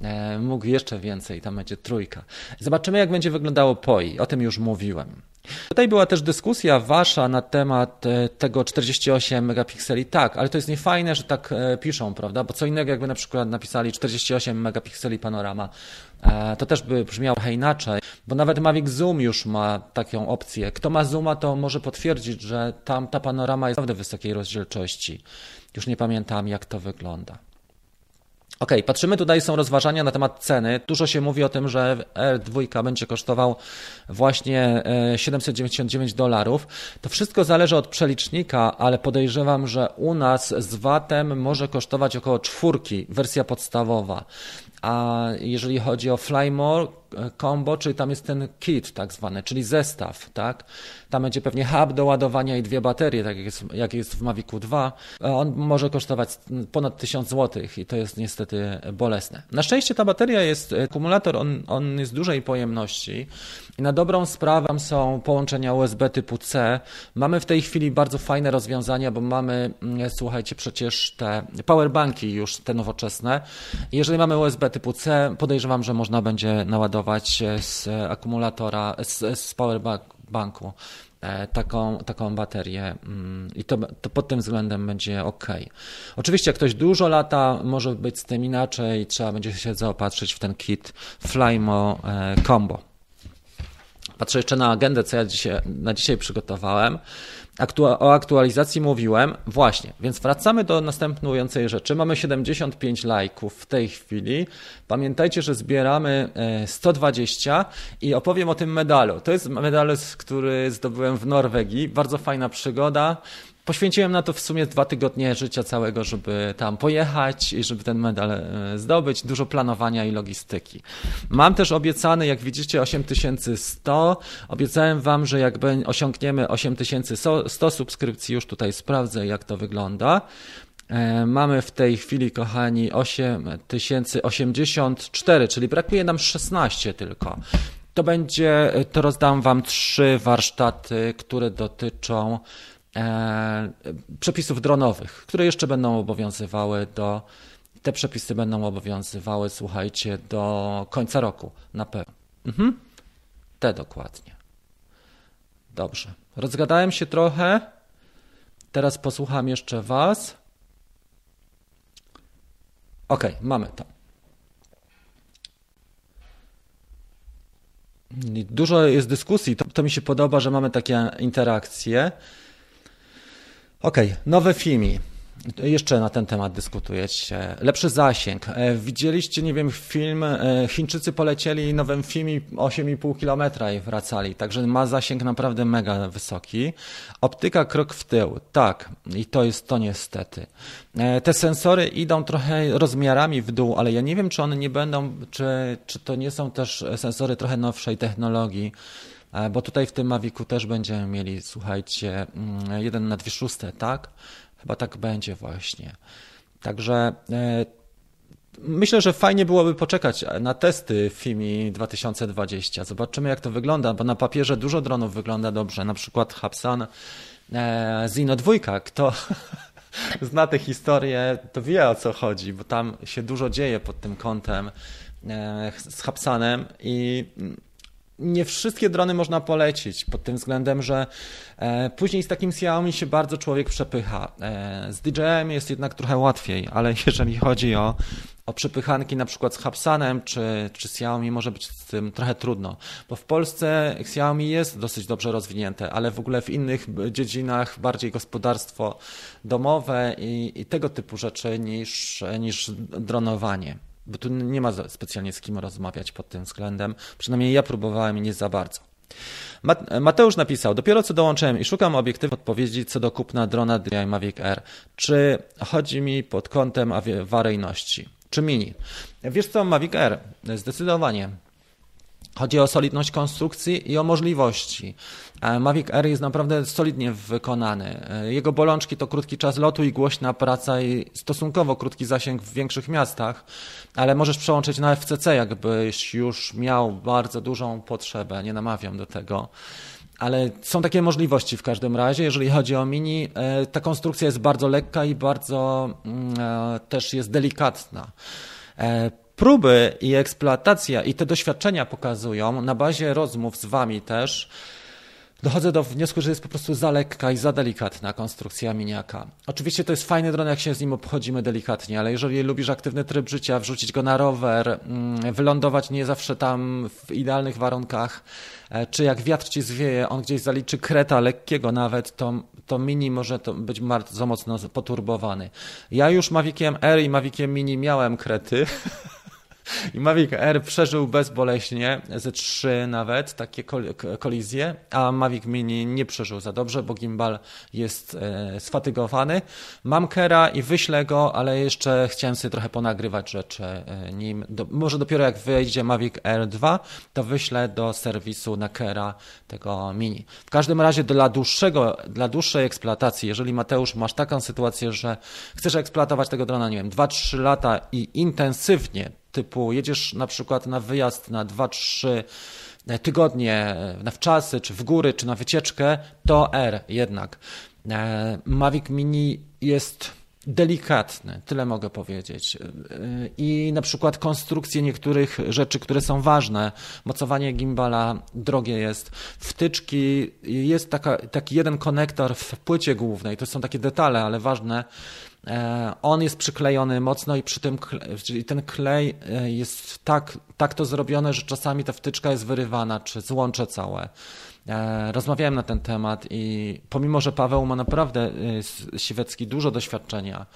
e, mógł jeszcze więcej, tam będzie trójka. Zobaczymy, jak będzie wyglądało POI, o tym już mówiłem. Tutaj była też dyskusja wasza na temat e, tego 48 megapikseli. Tak, ale to jest niefajne, że tak e, piszą, prawda? Bo co innego, jakby na przykład napisali 48 megapikseli panorama, to też by brzmiało inaczej, bo nawet Mavic Zoom już ma taką opcję. Kto ma Zooma, to może potwierdzić, że tam ta panorama jest naprawdę wysokiej rozdzielczości. Już nie pamiętam, jak to wygląda. Ok, patrzymy tutaj, są rozważania na temat ceny. Dużo się mówi o tym, że R2 będzie kosztował właśnie 799 e, dolarów. To wszystko zależy od przelicznika, ale podejrzewam, że u nas z VAT-em może kosztować około czwórki, wersja podstawowa. A jeżeli chodzi o Flymore combo, czyli tam jest ten kit tak zwany, czyli zestaw, tak? Tam będzie pewnie hub do ładowania i dwie baterie, tak jak jest, jak jest w Mavicu 2. On może kosztować ponad 1000 zł i to jest niestety bolesne. Na szczęście ta bateria jest, akumulator, on, on jest dużej pojemności i na dobrą sprawę są połączenia USB typu C. Mamy w tej chwili bardzo fajne rozwiązania, bo mamy, mm, słuchajcie, przecież te powerbanki już, te nowoczesne. Jeżeli mamy USB typu C, podejrzewam, że można będzie naładować z akumulatora, z, z powerbanku e, taką, taką baterię mm, i to, to pod tym względem będzie ok. Oczywiście, jak ktoś dużo lata, może być z tym inaczej, trzeba będzie się zaopatrzyć w ten kit Flymo e, Combo. Patrzę jeszcze na agendę, co ja dzisiaj, na dzisiaj przygotowałem. O aktualizacji mówiłem. Właśnie, więc wracamy do następującej rzeczy. Mamy 75 lajków w tej chwili. Pamiętajcie, że zbieramy 120 e, i opowiem o tym medalu. To jest medal, który zdobyłem w Norwegii. Bardzo fajna przygoda. Poświęciłem na to w sumie dwa tygodnie życia całego, żeby tam pojechać i żeby ten medal e, zdobyć. Dużo planowania i logistyki. Mam też obiecany, jak widzicie, 8100. Obiecałem Wam, że jak osiągniemy 8100 subskrypcji, już tutaj sprawdzę, jak to wygląda. E, mamy w tej chwili, kochani, 8084, czyli brakuje nam 16 tylko. To będzie, to rozdam Wam trzy warsztaty, które dotyczą E, przepisów dronowych, które jeszcze będą obowiązywały do. Te przepisy będą obowiązywały, słuchajcie, do końca roku na pewno. Mhm. Te dokładnie. Dobrze. Rozgadałem się trochę. Teraz posłucham jeszcze Was. Ok, mamy to. Dużo jest dyskusji. To, to mi się podoba, że mamy takie interakcje. Okej, okay, nowe filmy. Jeszcze na ten temat dyskutujecie. Lepszy zasięg. E, widzieliście, nie wiem, film, e, Chińczycy polecieli nowym filmie 8,5 km i wracali, także ma zasięg naprawdę mega wysoki. Optyka krok w tył, tak, i to jest to niestety. E, te sensory idą trochę rozmiarami w dół, ale ja nie wiem, czy one nie będą, czy, czy to nie są też sensory trochę nowszej technologii. E, bo tutaj w tym Mavicu też będziemy mieli, słuchajcie, mm, jeden na dwie szóste, tak? Chyba tak będzie właśnie. Także e, Myślę, że fajnie byłoby poczekać na testy FIMI 2020. Zobaczymy, jak to wygląda, bo na papierze dużo dronów wygląda dobrze. Na przykład Hapsan e, Zino 2. Kto [laughs] zna tę historię, to wie o co chodzi, bo tam się dużo dzieje pod tym kątem z Hapsanem i nie wszystkie drony można polecić pod tym względem, że e, później z takim Xiaomi się bardzo człowiek przepycha. E, z DJI jest jednak trochę łatwiej, ale [laughs] jeżeli chodzi o, o przepychanki na przykład z Hapsanem czy, czy Xiaomi może być z tym trochę trudno, bo w Polsce Xiaomi jest dosyć dobrze rozwinięte, ale w ogóle w innych dziedzinach bardziej gospodarstwo domowe i, i tego typu rzeczy niż, niż dronowanie bo tu nie ma specjalnie z kim rozmawiać pod tym względem. Przynajmniej ja próbowałem i nie za bardzo. Mateusz napisał, dopiero co dołączyłem i szukam obiektywnej odpowiedzi co do kupna drona DJI Mavic Air. Czy chodzi mi pod kątem awaryjności? Czy mini? Wiesz co, Mavic Air? Zdecydowanie. Chodzi o solidność konstrukcji i o możliwości. E, Mavic Air jest naprawdę solidnie wykonany. E, jego bolączki to krótki czas lotu i głośna praca i stosunkowo krótki zasięg w większych miastach, ale możesz przełączyć na FCC, jakbyś już miał bardzo dużą potrzebę. Nie namawiam do tego. Ale są takie możliwości w każdym razie. Jeżeli chodzi o Mini, e, ta konstrukcja jest bardzo lekka i bardzo mm, też jest delikatna. Próby i eksploatacja i te doświadczenia pokazują na bazie rozmów z Wami też, dochodzę do wniosku, że jest po prostu za lekka i za delikatna konstrukcja miniaka. Oczywiście to jest fajny dron, jak się z nim obchodzimy delikatnie, ale jeżeli lubisz aktywny tryb życia, wrzucić go na rower, mm, wylądować nie zawsze tam w idealnych warunkach, e, czy jak wiatr ci zwieje, on gdzieś zaliczy kreta lekkiego nawet, to, to mini może to być bardzo mocno poturbowany. Ja już Maviciem R i Maviciem Mini miałem krety, [laughs] I Mavic Air przeżył bezboleśnie, ze trzy nawet, takie kolizje, a Mavic Mini nie przeżył za dobrze, bo gimbal jest e, sfatygowany. Mam Kera i wyślę go, ale jeszcze chciałem sobie trochę ponagrywać rzeczy e, nim. Do, może dopiero jak wyjdzie Mavic Air 2, to wyślę do serwisu na Kera tego Mini. W każdym razie dla dłuższego, dla dłuższej eksploatacji, jeżeli Mateusz masz taką sytuację, że chcesz eksploatować tego drona, nie wiem, 2-3 lata i intensywnie typu jedziesz na przykład na wyjazd na 2-3 tygodnie na wczasy, czy w góry, czy na wycieczkę, to R jednak. E, Mavic Mini jest delikatny, tyle mogę powiedzieć. E, I na przykład konstrukcje niektórych rzeczy, które są ważne, mocowanie gimbala drogie jest, wtyczki, jest taka, taki jeden konektor w płycie głównej, to są takie detale, ale ważne, E, on jest przyklejony mocno i przy tym czyli ten klej e, jest tak, tak to zrobione, że czasami ta wtyczka jest wyrywana, czy złącze całe. E, rozmawiałem na ten temat i pomimo, że Paweł ma naprawdę Siwecki dużo doświadczenia,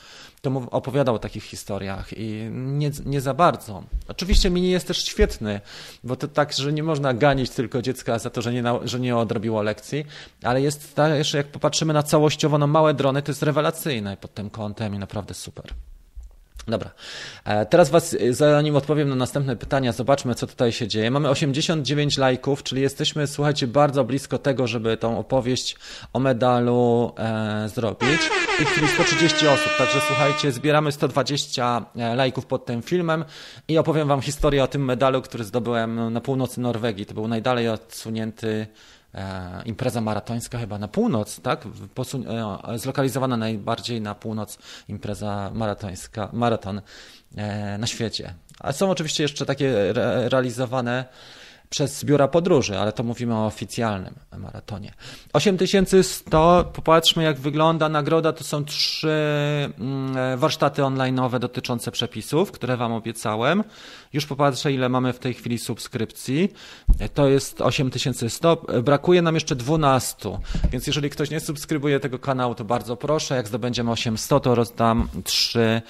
to opowiadał o takich historiach i nie, nie za bardzo. Oczywiście mini jest też świetny, bo to tak, że nie można ganić tylko dziecka za to, że nie, że nie odrobiło lekcji, ale jest też, jak popatrzymy na całościowo, no małe drony, to jest rewelacyjne pod tym kątem i naprawdę super. Dobra. E, teraz Was, zanim odpowiem na następne pytania, zobaczmy, co tutaj się dzieje. Mamy 89 lajków, czyli jesteśmy, słuchajcie, bardzo blisko tego, żeby tą opowieść o medalu e, zrobić. Tej chwili 130 osób, także słuchajcie, zbieramy 120 e, lajków pod tym filmem i opowiem Wam historię o tym medalu, który zdobyłem na północy Norwegii. To był najdalej odsunięty impreza maratońska chyba na północ, tak? Posun e, zlokalizowana najbardziej na północ impreza maratońska, maraton e, na świecie. A są oczywiście jeszcze takie re realizowane przez biura podróży, ale to mówimy o oficjalnym maratonie. 8100, popatrzmy jak wygląda nagroda, to są trzy mm, warsztaty online'owe dotyczące przepisów, które Wam obiecałem. Już popatrzę ile mamy w tej chwili subskrypcji. To jest 8100, brakuje nam jeszcze 12, więc jeżeli ktoś nie subskrybuje tego kanału, to bardzo proszę, jak zdobędziemy 800, to rozdam trzy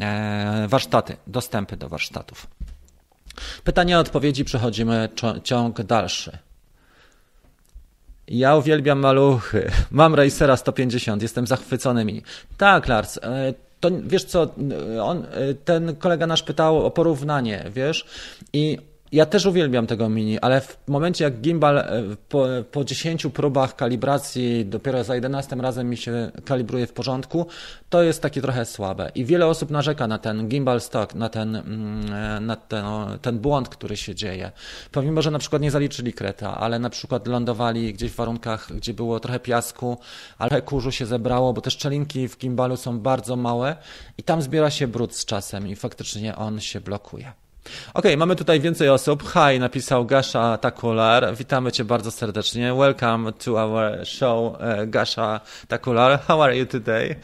e, warsztaty, dostępy do warsztatów. Pytania, odpowiedzi, przechodzimy ciąg dalszy. Ja uwielbiam maluchy. [laughs] Mam Racera 150, jestem zachwycony mini. Tak, Lars, e, to wiesz co, on, e, ten kolega nasz pytał o porównanie, wiesz, i ja też uwielbiam tego mini, ale w momencie jak gimbal e, po, po 10 próbach kalibracji dopiero za 11 razem mi się kalibruje w porządku, to jest takie trochę słabe. I wiele osób narzeka na ten gimbal stock, na ten, mm, e, na ten, ten błąd, który się dzieje. Pomimo, że na przykład nie zaliczyli kreta, ale na przykład lądowali gdzieś w warunkach, gdzie było trochę piasku, ale kurzu się zebrało, bo te szczelinki w gimbalu są bardzo małe i tam zbiera się brud z czasem i faktycznie on się blokuje. Ok, mamy tutaj więcej osób. Hi, napisał Gasha Takular. Witamy Cię bardzo serdecznie. Welcome to our show, e, Gasha Takular. How are you today?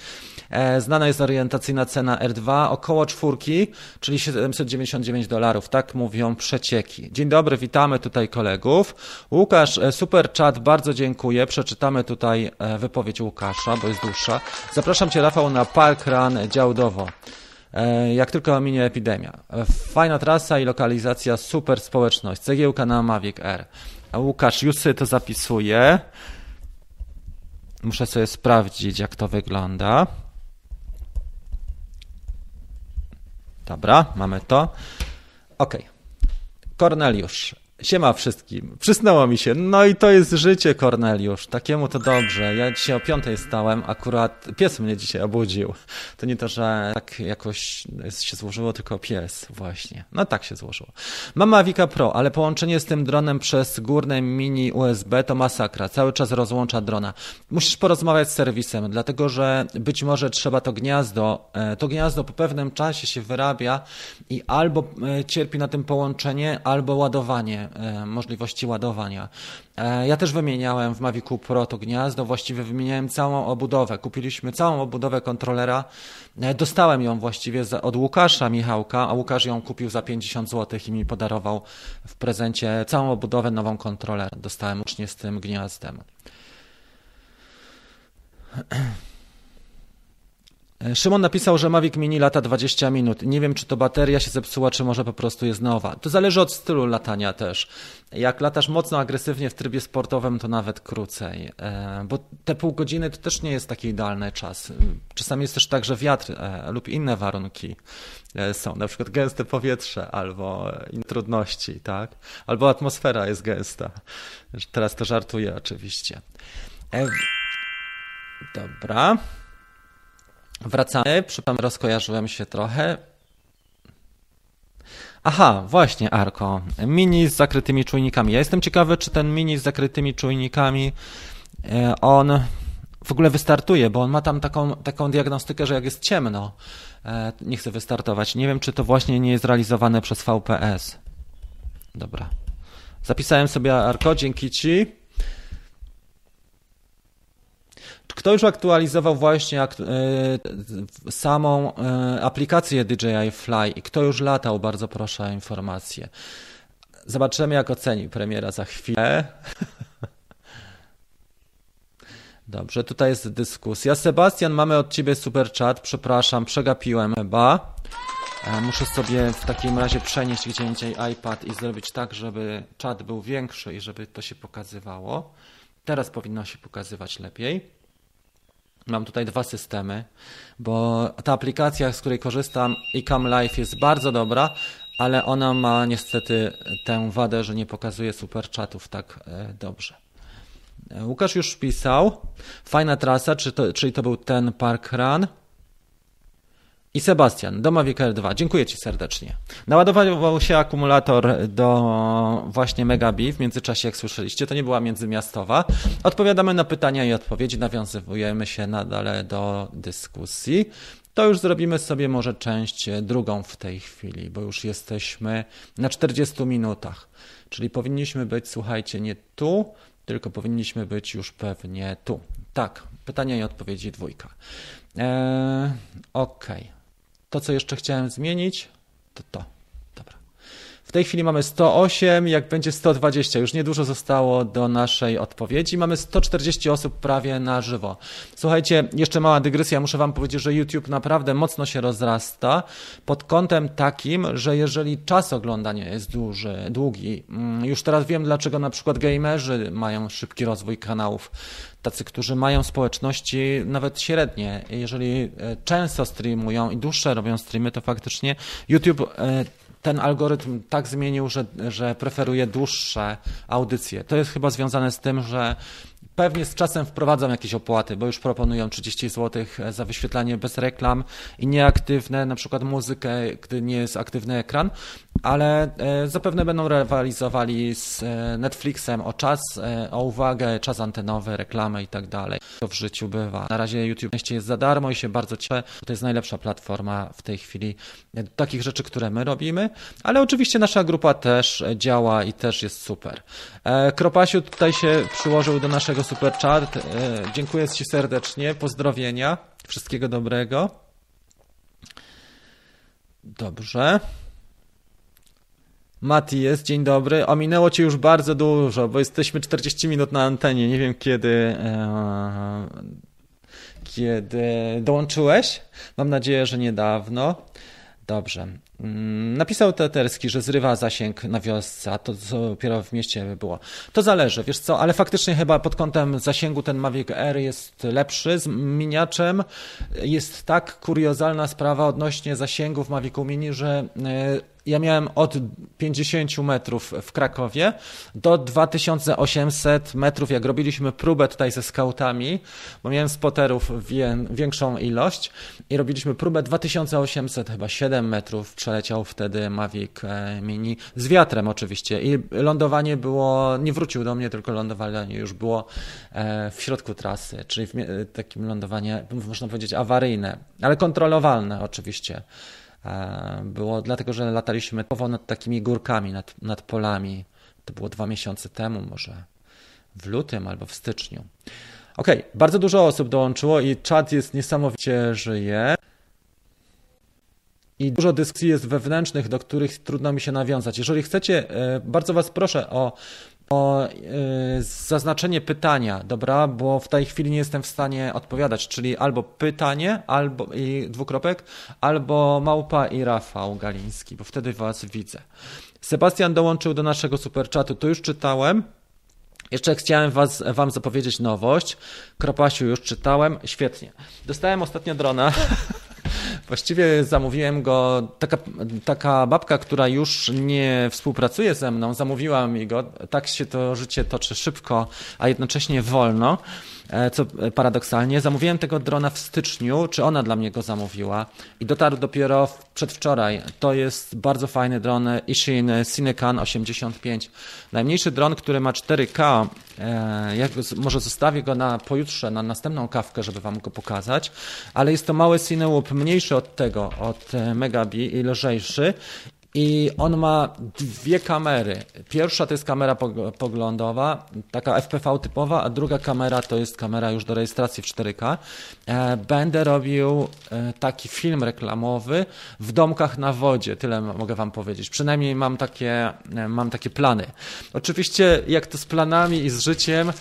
E, znana jest orientacyjna cena R2 około czwórki, czyli 799 dolarów. Tak mówią przecieki. Dzień dobry, witamy tutaj kolegów. Łukasz, e, super chat, bardzo dziękuję. Przeczytamy tutaj wypowiedź Łukasza, bo jest dłuższa. Zapraszam Cię, Rafał, na Park Run Działdowo. E, jak tylko ominie epidemia. E, fajna trasa i lokalizacja, super społeczność. Cegiełka na Mavic R. A Łukasz już sobie to zapisuje. Muszę sobie sprawdzić, jak to wygląda. Dobra, mamy to. Ok. Korneliusz. Siema wszystkim. Przysnęło mi się. No i to jest życie, Korneliusz. Takiemu to dobrze. Ja dzisiaj o piątej stałem, akurat pies mnie dzisiaj obudził. To nie to, że tak jakoś się złożyło, tylko pies właśnie. No tak się złożyło. Mam Mavica Pro, ale połączenie z tym dronem przez górne mini USB to masakra. Cały czas rozłącza drona. Musisz porozmawiać z serwisem, dlatego że być może trzeba to gniazdo, e, to gniazdo po pewnym czasie się wyrabia i albo e, cierpi na tym połączenie, albo ładowanie E, możliwości ładowania. E, ja też wymieniałem w Mavicu Pro to gniazdo, właściwie wymieniałem całą obudowę. Kupiliśmy całą obudowę kontrolera. E, dostałem ją właściwie od Łukasza Michałka, a Łukasz ją kupił za 50 zł i mi podarował w prezencie całą obudowę nową kontrolera. Dostałem łącznie z tym gniazdem. [clears throat] E, Szymon napisał, że Mavic Mini lata 20 minut. Nie wiem, czy to bateria się zepsuła, czy może po prostu jest nowa. To zależy od stylu latania też. Jak latasz mocno agresywnie w trybie sportowym, to nawet krócej. E, bo te pół godziny to też nie jest taki idealny czas. Czasami jest też tak, że wiatr e, lub inne warunki są, na przykład gęste powietrze albo trudności, tak? Albo atmosfera jest gęsta. Teraz to żartuję oczywiście. Dobra. Wracamy, przypomnę, rozkojarzyłem się trochę. Aha, właśnie, Arko. Mini z zakrytymi czujnikami. Ja jestem ciekawy, czy ten mini z zakrytymi czujnikami e, on w ogóle wystartuje, bo on ma tam taką, taką diagnostykę, że jak jest ciemno, e, nie chce wystartować. Nie wiem, czy to właśnie nie jest realizowane przez VPS. Dobra. Zapisałem sobie Arko, dzięki Ci. Kto już aktualizował właśnie e, samą e, aplikację DJI Fly i kto już latał, bardzo proszę o informację. Zobaczymy, jak oceni premiera za chwilę. [laughs] Dobrze, tutaj jest dyskusja. Sebastian, mamy od Ciebie super chat. Przepraszam, przegapiłem chyba. E, muszę sobie w takim razie przenieść gdzie indziej iPad i zrobić tak, żeby czat był większy i żeby to się pokazywało. Teraz powinno się pokazywać lepiej. Mam tutaj dwa systemy, bo ta aplikacja, z której korzystam, iCam Live jest bardzo dobra, ale ona ma niestety tę wadę, że nie pokazuje super chatów tak e, dobrze. E, Łukasz już pisał. Fajna trasa, czy to, czyli to był ten Park Run. I Sebastian, do Mavic Air 2. Dziękuję Ci serdecznie. Naładował się akumulator do właśnie Megabi w międzyczasie, jak słyszeliście. To nie była międzymiastowa. Odpowiadamy na pytania i odpowiedzi, nawiązujemy się nadal do dyskusji. To już zrobimy sobie może część drugą w tej chwili, bo już jesteśmy na 40 minutach. Czyli powinniśmy być, słuchajcie, nie tu, tylko powinniśmy być już pewnie tu. Tak, pytania i odpowiedzi dwójka. Eee, Okej. Okay. To, co jeszcze chciałem zmienić, to to. Tej chwili mamy 108, jak będzie 120. Już niedużo zostało do naszej odpowiedzi. Mamy 140 osób prawie na żywo. Słuchajcie, jeszcze mała dygresja. Muszę Wam powiedzieć, że YouTube naprawdę mocno się rozrasta pod kątem takim, że jeżeli czas oglądania jest duży, długi, mm, już teraz wiem, dlaczego na przykład gamerzy mają szybki rozwój kanałów tacy, którzy mają społeczności nawet średnie. Jeżeli e, często streamują i dłuższe robią streamy, to faktycznie YouTube e, ten algorytm tak zmienił, że, że preferuje dłuższe audycje. To jest chyba związane z tym, że Pewnie z czasem wprowadzam jakieś opłaty, bo już proponują 30 zł za wyświetlanie bez reklam i nieaktywne, na przykład muzykę, gdy nie jest aktywny ekran, ale e, zapewne będą rywalizowali z e, Netflixem o czas, e, o uwagę, czas antenowy, reklamy i tak dalej. To w życiu bywa. Na razie YouTube jest za darmo i się bardzo cieszę. To jest najlepsza platforma w tej chwili takich rzeczy, które my robimy, ale oczywiście nasza grupa też działa i też jest super. Kropasiu tutaj się przyłożył do naszego super chat. Dziękuję Ci serdecznie. Pozdrowienia. Wszystkiego dobrego. Dobrze. Mati jest, dzień dobry. Ominęło Cię już bardzo dużo, bo jesteśmy 40 minut na antenie. Nie wiem kiedy, e, kiedy dołączyłeś. Mam nadzieję, że niedawno. Dobrze. Mm, napisał Teterski, że zrywa zasięg na wiosce, a to dopiero w mieście by było. To zależy, wiesz co, ale faktycznie chyba pod kątem zasięgu ten Mavic Air jest lepszy. Z miniaczem jest tak kuriozalna sprawa odnośnie zasięgu w Mavicu Mini, że e, ja miałem od 50 metrów w Krakowie do 2800 metrów, jak robiliśmy próbę tutaj ze skautami, bo miałem spoterów większą ilość i robiliśmy próbę 2800, chyba 7 metrów przeleciał wtedy Mavic Mini z wiatrem oczywiście i lądowanie było, nie wrócił do mnie, tylko lądowanie już było e, w środku trasy, czyli w takim lądowanie, można powiedzieć, awaryjne, ale kontrolowalne oczywiście. E, było dlatego, że lataliśmy nad takimi górkami, nad, nad polami. To było dwa miesiące temu, może w lutym albo w styczniu. Ok, bardzo dużo osób dołączyło i czat jest niesamowicie żyje. I dużo dyskusji jest wewnętrznych, do których trudno mi się nawiązać. Jeżeli chcecie, e, bardzo Was proszę o o y, zaznaczenie pytania, dobra, bo w tej chwili nie jestem w stanie odpowiadać, czyli albo pytanie, albo i dwukropek, albo Małpa i Rafał Galiński, bo wtedy Was widzę. Sebastian dołączył do naszego superchatu, to już czytałem. Jeszcze chciałem was, Wam zapowiedzieć nowość. Kropasiu już czytałem. Świetnie. Dostałem ostatnio drona. [laughs] Właściwie zamówiłem go, taka, taka babka, która już nie współpracuje ze mną, zamówiła mi go. Tak się to życie toczy szybko, a jednocześnie wolno. E, co paradoksalnie. Zamówiłem tego drona w styczniu, czy ona dla mnie go zamówiła i dotarł dopiero przedwczoraj. To jest bardzo fajny dron Ishin Cinecan 85. Najmniejszy dron, który ma 4K. E, może zostawię go na pojutrze, na następną kawkę, żeby Wam go pokazać, ale jest to mały Cineloop, mniejszy od tego, od e, Megabi i lżejszy i on ma dwie kamery. Pierwsza to jest kamera poglądowa, taka FPV typowa, a druga kamera to jest kamera już do rejestracji w 4K. E, będę robił e, taki film reklamowy w domkach na wodzie. Tyle mogę Wam powiedzieć. Przynajmniej mam takie, mam takie plany. Oczywiście, jak to z planami i z życiem,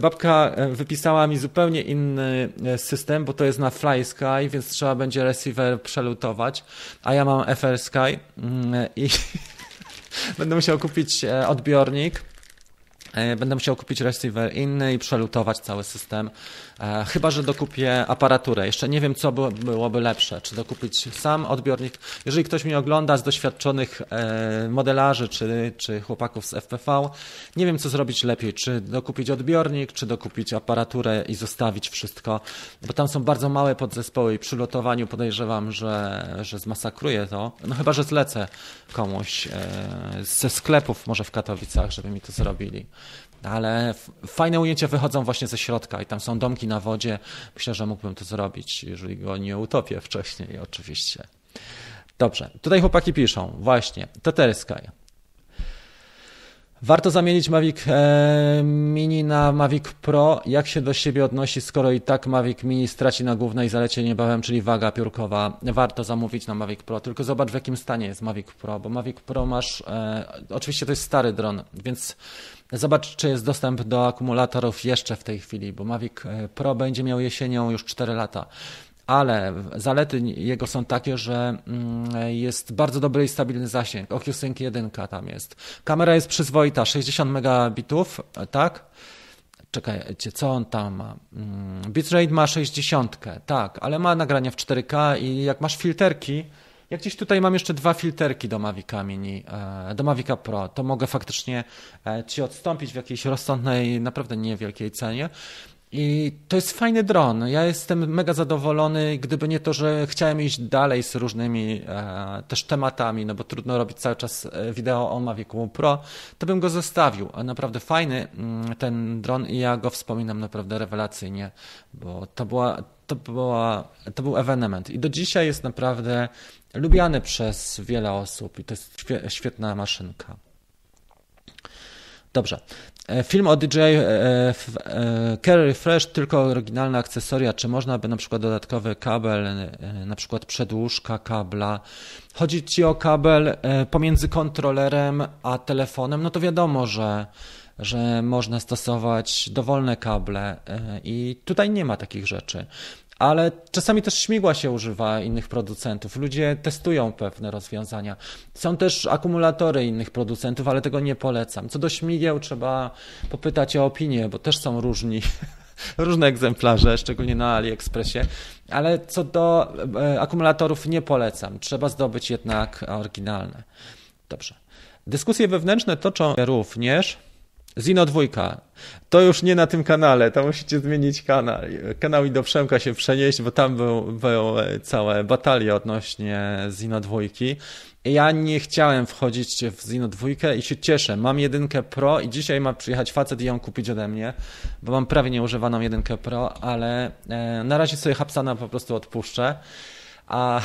babka wypisała mi zupełnie inny system, bo to jest na Fly Sky, więc trzeba będzie receiver przelutować, a ja mam FR Sky mm, i [laughs] będę musiał kupić odbiornik E, będę musiał kupić receiver inny i przelutować cały system. E, chyba, że dokupię aparaturę. Jeszcze nie wiem, co byłoby lepsze. Czy dokupić sam odbiornik. Jeżeli ktoś mnie ogląda z doświadczonych e, modelarzy czy, czy chłopaków z FPV, nie wiem, co zrobić lepiej. Czy dokupić odbiornik, czy dokupić aparaturę i zostawić wszystko. Bo tam są bardzo małe podzespoły i przy lotowaniu podejrzewam, że, że zmasakruję to. No chyba, że zlecę komuś ze sklepów może w Katowicach, żeby mi to zrobili ale fajne ujęcia wychodzą właśnie ze środka i tam są domki na wodzie. Myślę, że mógłbym to zrobić, jeżeli go nie utopię wcześniej, oczywiście. Dobrze, tutaj chłopaki piszą, właśnie, Tetersky. Warto zamienić Mavic e, Mini na Mavic Pro. Jak się do siebie odnosi, skoro i tak Mavic Mini straci na głównej zalecie niebawem, czyli waga piórkowa. Warto zamówić na Mavic Pro, tylko zobacz w jakim stanie jest Mavic Pro, bo Mavic Pro masz, e, oczywiście to jest stary dron, więc Zobacz, czy jest dostęp do akumulatorów jeszcze w tej chwili, bo Mavic e, Pro będzie miał jesienią już 4 lata. Ale zalety jego są takie, że mm, jest bardzo dobry i stabilny zasięg. OcuSync 1 tam jest. Kamera jest przyzwoita, 60 megabitów, tak? Czekajcie, co on tam ma? Mm, bitrate ma 60, tak, ale ma nagrania w 4K i jak masz filterki, jak gdzieś tutaj mam jeszcze dwa filterki do Mavica Mini, e, do Mavica Pro, to mogę faktycznie e, Ci odstąpić w jakiejś rozsądnej, naprawdę niewielkiej cenie. I to jest fajny dron. Ja jestem mega zadowolony, gdyby nie to, że chciałem iść dalej z różnymi e, też tematami, no bo trudno robić cały czas wideo o Mavicu Pro, to bym go zostawił. A naprawdę fajny mm, ten dron i ja go wspominam naprawdę rewelacyjnie, bo to była, to, była, to był ewenement. I do dzisiaj jest naprawdę lubiany przez wiele osób i to jest świetna maszynka. Dobrze. E, film o DJ e, e, Carry Refresh, tylko oryginalne akcesoria. Czy można by na przykład dodatkowy kabel, na przykład przedłużka kabla? Chodzi ci o kabel pomiędzy kontrolerem a telefonem? No to wiadomo, że że można stosować dowolne kable i tutaj nie ma takich rzeczy ale czasami też śmigła się używa innych producentów. Ludzie testują pewne rozwiązania. Są też akumulatory innych producentów, ale tego nie polecam. Co do śmigieł, trzeba popytać o opinię, bo też są różni. [laughs] Różne egzemplarze, szczególnie na AliExpressie, ale co do e, akumulatorów nie polecam. Trzeba zdobyć jednak oryginalne. Dobrze. Dyskusje wewnętrzne toczą również Zino dwójka. To już nie na tym kanale, to musicie zmienić kanał. Kanał i do Przemka się przenieść, bo tam był, były całe batalie odnośnie Zino dwójki. Ja nie chciałem wchodzić w Zino dwójkę i się cieszę. Mam jedynkę Pro i dzisiaj ma przyjechać facet i ją kupić ode mnie, bo mam prawie nieużywaną jedynkę Pro, ale e, na razie sobie Hapsana po prostu odpuszczę. A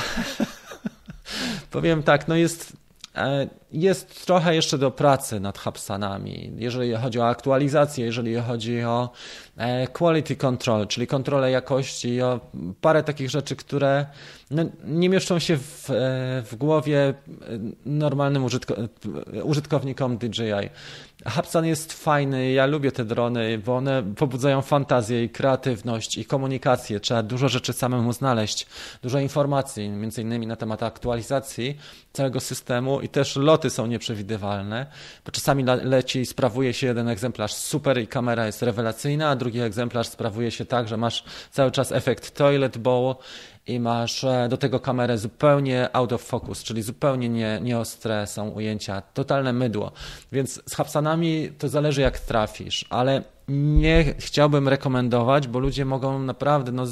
[laughs] powiem tak, no jest E, jest trochę jeszcze do pracy nad Hubsanami, jeżeli chodzi o aktualizację, jeżeli chodzi o e, quality control, czyli kontrolę jakości, o parę takich rzeczy, które no, nie mieszczą się w, e, w głowie normalnym użytko użytkownikom DJI. Hubsan jest fajny, ja lubię te drony, bo one pobudzają fantazję i kreatywność i komunikację. Trzeba dużo rzeczy samemu znaleźć, dużo informacji, między innymi na temat aktualizacji całego systemu i też loty są nieprzewidywalne, bo czasami leci, sprawuje się jeden egzemplarz super i kamera jest rewelacyjna, a drugi egzemplarz sprawuje się tak, że masz cały czas efekt toilet bowl i masz e, do tego kamerę zupełnie out of focus, czyli zupełnie nie, nieostre są ujęcia, totalne mydło. Więc z Hapsanami to zależy jak trafisz, ale nie chciałbym rekomendować, bo ludzie mogą naprawdę, no,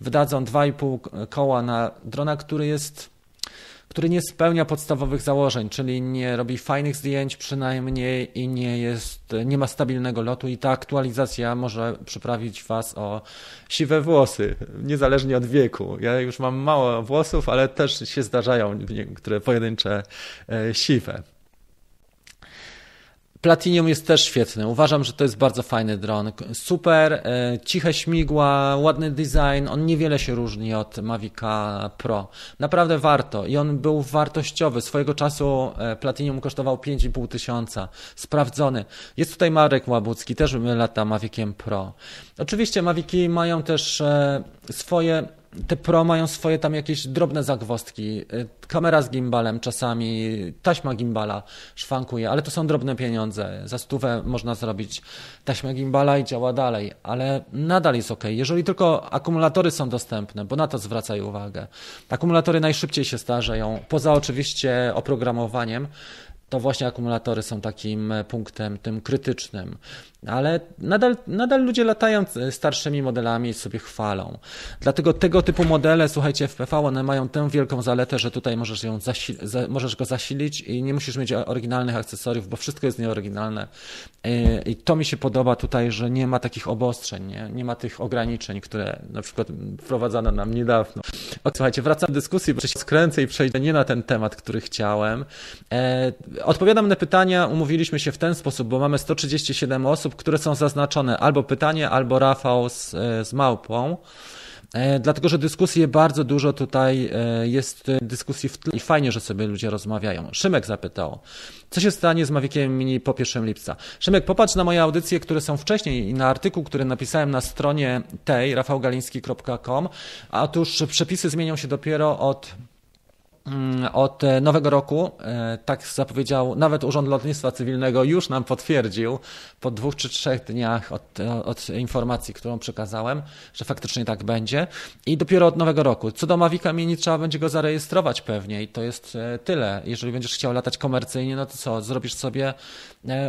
wydadzą 2,5 koła na drona, który jest który nie spełnia podstawowych założeń, czyli nie robi fajnych zdjęć przynajmniej i nie jest, nie ma stabilnego lotu i ta aktualizacja może przyprawić Was o siwe włosy, niezależnie od wieku. Ja już mam mało włosów, ale też się zdarzają niektóre pojedyncze e, siwe. Platinium jest też świetny. Uważam, że to jest bardzo fajny dron. Super, e, ciche śmigła, ładny design. On niewiele się różni od Mavica Pro. Naprawdę warto. I on był wartościowy. Swojego czasu e, Platinium kosztował 5,5 tysiąca. Sprawdzony. Jest tutaj Marek Łabucki, też lata Maviciem Pro. Oczywiście Maviki mają też e, swoje te Pro mają swoje tam jakieś drobne zagwostki. Y, kamera z gimbalem czasami, taśma gimbala szwankuje, ale to są drobne pieniądze. Za stówę można zrobić taśmę gimbala i działa dalej, ale nadal jest ok. Jeżeli tylko akumulatory są dostępne, bo na to zwracaj uwagę. Akumulatory najszybciej się starzeją, poza oczywiście oprogramowaniem, to właśnie akumulatory są takim punktem tym krytycznym ale nadal, nadal ludzie latają starszymi modelami i sobie chwalą. Dlatego tego typu modele, słuchajcie, FPV, one mają tę wielką zaletę, że tutaj możesz, ją za, możesz go zasilić i nie musisz mieć oryginalnych akcesoriów, bo wszystko jest nieoryginalne. I to mi się podoba tutaj, że nie ma takich obostrzeń, nie, nie ma tych ograniczeń, które na przykład wprowadzano nam niedawno. O, słuchajcie, wracam do dyskusji, bo się skręcę i przejdę nie na ten temat, który chciałem. E, odpowiadam na pytania, umówiliśmy się w ten sposób, bo mamy 137 osób, które są zaznaczone albo pytanie, albo Rafał z, e, z małpą. E, dlatego, że dyskusji bardzo dużo tutaj e, jest dyskusji w tle i fajnie, że sobie ludzie rozmawiają. Szymek zapytał, co się stanie z Maviciem Mini po 1 lipca? Szymek, popatrz na moje audycje, które są wcześniej i na artykuł, który napisałem na stronie tej, rafałgaliński.com. Otóż przepisy zmienią się dopiero od od e, nowego roku, e, tak zapowiedział nawet Urząd Lotnictwa Cywilnego, już nam potwierdził po dwóch czy trzech dniach od, od, informacji, którą przekazałem, że faktycznie tak będzie. I dopiero od nowego roku. Co do Mavica Mini, trzeba będzie go zarejestrować pewnie i to jest e, tyle. Jeżeli będziesz chciał latać komercyjnie, no to co, zrobisz sobie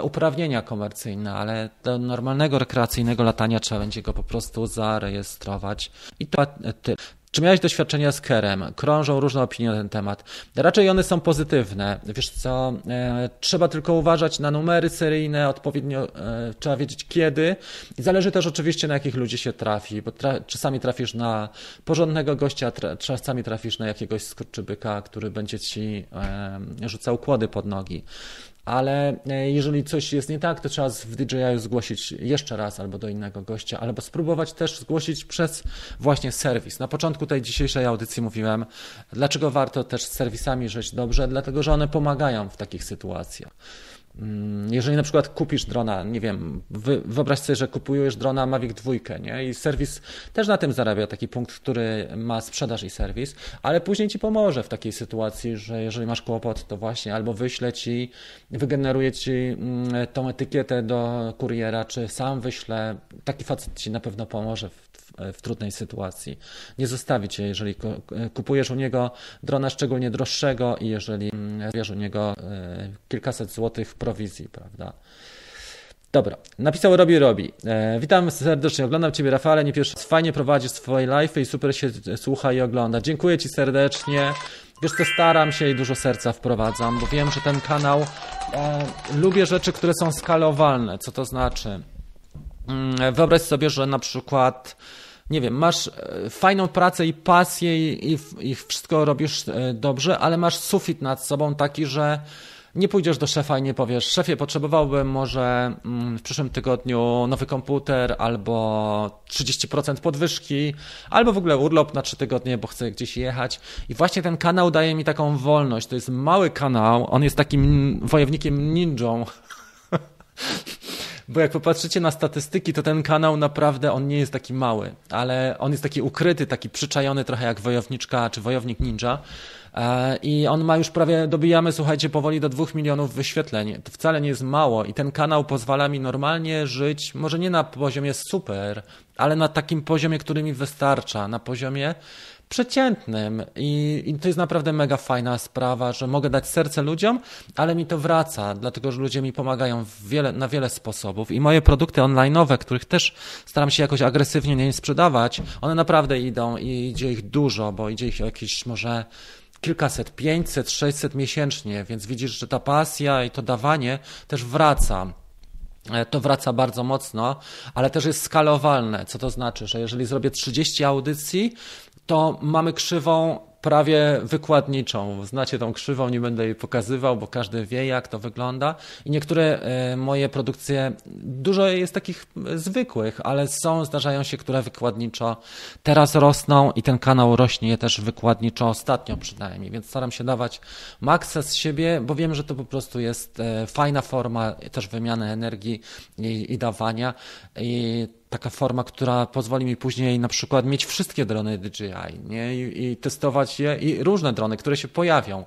uprawnienia komercyjne, ale do normalnego, rekreacyjnego latania trzeba będzie go po prostu zarejestrować. I to tyle. Czy miałeś doświadczenia z Kerem? Krążą różne opinie na ten temat. Raczej one są pozytywne. Wiesz co, e, trzeba tylko uważać na numery seryjne, odpowiednio e, trzeba wiedzieć kiedy. I zależy też oczywiście na jakich ludzi się trafi, bo tra czasami trafisz na porządnego gościa, tra czasami trafisz na jakiegoś skurczybyka, który będzie ci e, rzucał kłody pod nogi ale e, jeżeli coś jest nie tak, to trzeba w DJI zgłosić jeszcze raz albo do innego gościa, albo spróbować też zgłosić przez właśnie serwis. Na początku tej dzisiejszej audycji mówiłem, dlaczego warto też z serwisami żyć dobrze, dlatego że one pomagają w takich sytuacjach. Mm, jeżeli na przykład kupisz drona, nie wiem, wyobraź sobie, że kupujesz drona Mavic 2, nie? I serwis też na tym zarabia, taki punkt, który ma sprzedaż i serwis, ale później ci pomoże w takiej sytuacji, że jeżeli masz kłopot, to właśnie albo wyśle ci, wygeneruje ci mm, tą etykietę do kuriera, czy sam wyśle, taki facet ci na pewno pomoże w w trudnej sytuacji. Nie zostawi cię, jeżeli kupujesz u niego drona szczególnie droższego i jeżeli wiesz mm, u niego e, kilkaset złotych prowizji, prawda? Dobra, napisał Robi Robi. E, witam serdecznie, oglądam Ciebie Rafale, nie pierwszy fajnie prowadzisz swoje live i super się słucha i ogląda. Dziękuję Ci serdecznie. Wiesz co, staram się i dużo serca wprowadzam, bo wiem, że ten kanał, e, lubię rzeczy, które są skalowalne. Co to znaczy? Mm, wyobraź sobie, że na przykład nie wiem, masz e, fajną pracę i pasję i, i, wszystko robisz e, dobrze, ale masz sufit nad sobą taki, że nie pójdziesz do szefa i nie powiesz, szefie, potrzebowałbym może mm, w przyszłym tygodniu nowy komputer albo 30% podwyżki, albo w ogóle urlop na 3 tygodnie, bo chcę gdzieś jechać. I właśnie ten kanał daje mi taką wolność. To jest mały kanał, on jest takim wojownikiem ninją. [laughs] Bo jak popatrzycie na statystyki, to ten kanał naprawdę on nie jest taki mały, ale on jest taki ukryty, taki przyczajony trochę jak wojowniczka czy wojownik ninja. E, I on ma już prawie, dobijamy, słuchajcie, powoli do dwóch milionów wyświetleń. To wcale nie jest mało i ten kanał pozwala mi normalnie żyć, może nie na poziomie super, ale na takim poziomie, który mi wystarcza, na poziomie przeciętnym I, I, to jest naprawdę mega fajna sprawa, że mogę dać serce ludziom, ale mi to wraca, dlatego że ludzie mi pomagają wiele, na wiele sposobów i moje produkty online'owe, których też staram się jakoś agresywnie nie sprzedawać, one naprawdę idą i idzie ich dużo, bo idzie ich jakieś może kilkaset, pięćset, sześćset miesięcznie, więc widzisz, że ta pasja i to dawanie też wraca. E, to wraca bardzo mocno, ale też jest skalowalne. Co to znaczy, że jeżeli zrobię 30 audycji, to mamy krzywą prawie wykładniczą. Znacie tą krzywą, nie będę jej pokazywał, bo każdy wie, jak to wygląda. I niektóre e, moje produkcje, dużo jest takich zwykłych, ale są, zdarzają się, które wykładniczo teraz rosną i ten kanał rośnie też wykładniczo ostatnio przynajmniej, więc staram się dawać maksa z siebie, bo wiem, że to po prostu jest e, fajna forma też wymiany energii i, i dawania. I taka forma, która pozwoli mi później na przykład mieć wszystkie drony DJI nie? I, I, testować je i różne drony, które się pojawią.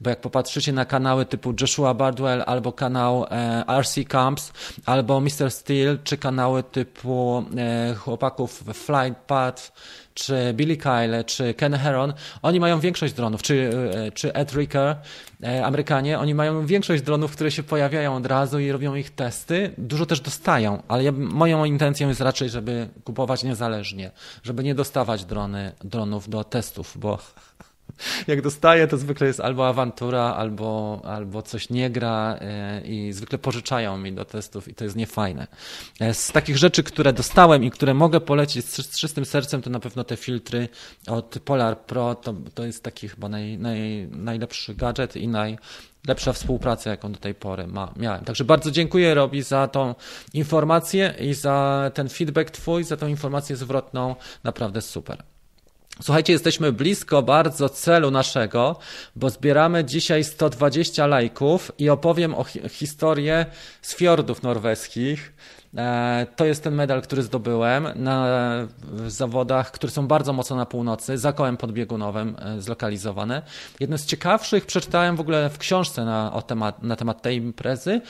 Bo jak popatrzycie na kanały typu Joshua Bardwell albo kanał e, RC Camps albo Mr. Steel czy kanały typu e, chłopaków Flight Path czy Billy Kyle, czy Ken Heron, oni mają większość dronów, czy, e, czy Ed Ricker, e, Amerykanie, oni mają większość dronów, które się pojawiają od razu i robią ich testy. Dużo też dostają, ale ja, moją intencją jest raczej, żeby kupować niezależnie, żeby nie dostawać drony, dronów do testów, bo [laughs] jak dostaję, to zwykle jest albo awantura, albo, albo coś nie gra e, i zwykle pożyczają mi do testów i to jest niefajne. E, z takich rzeczy, które dostałem i które mogę polecić z, czystym sercem, to na pewno te filtry od Polar Pro, to, to jest taki chyba naj, naj, najlepszy gadżet i naj, lepsza współpraca, jaką do tej pory ma, miałem. Także bardzo dziękuję Robi za tą informację i za ten feedback Twój, za tą informację zwrotną. Naprawdę super. Słuchajcie, jesteśmy blisko bardzo celu naszego, bo zbieramy dzisiaj 120 lajków i opowiem o hi historię z fiordów norweskich. E, to jest ten medal, który zdobyłem na zawodach, które są bardzo mocno na północy, za kołem podbiegunowym e, zlokalizowane. Jedno z ciekawszych przeczytałem w ogóle w książce na, temat, na temat tej imprezy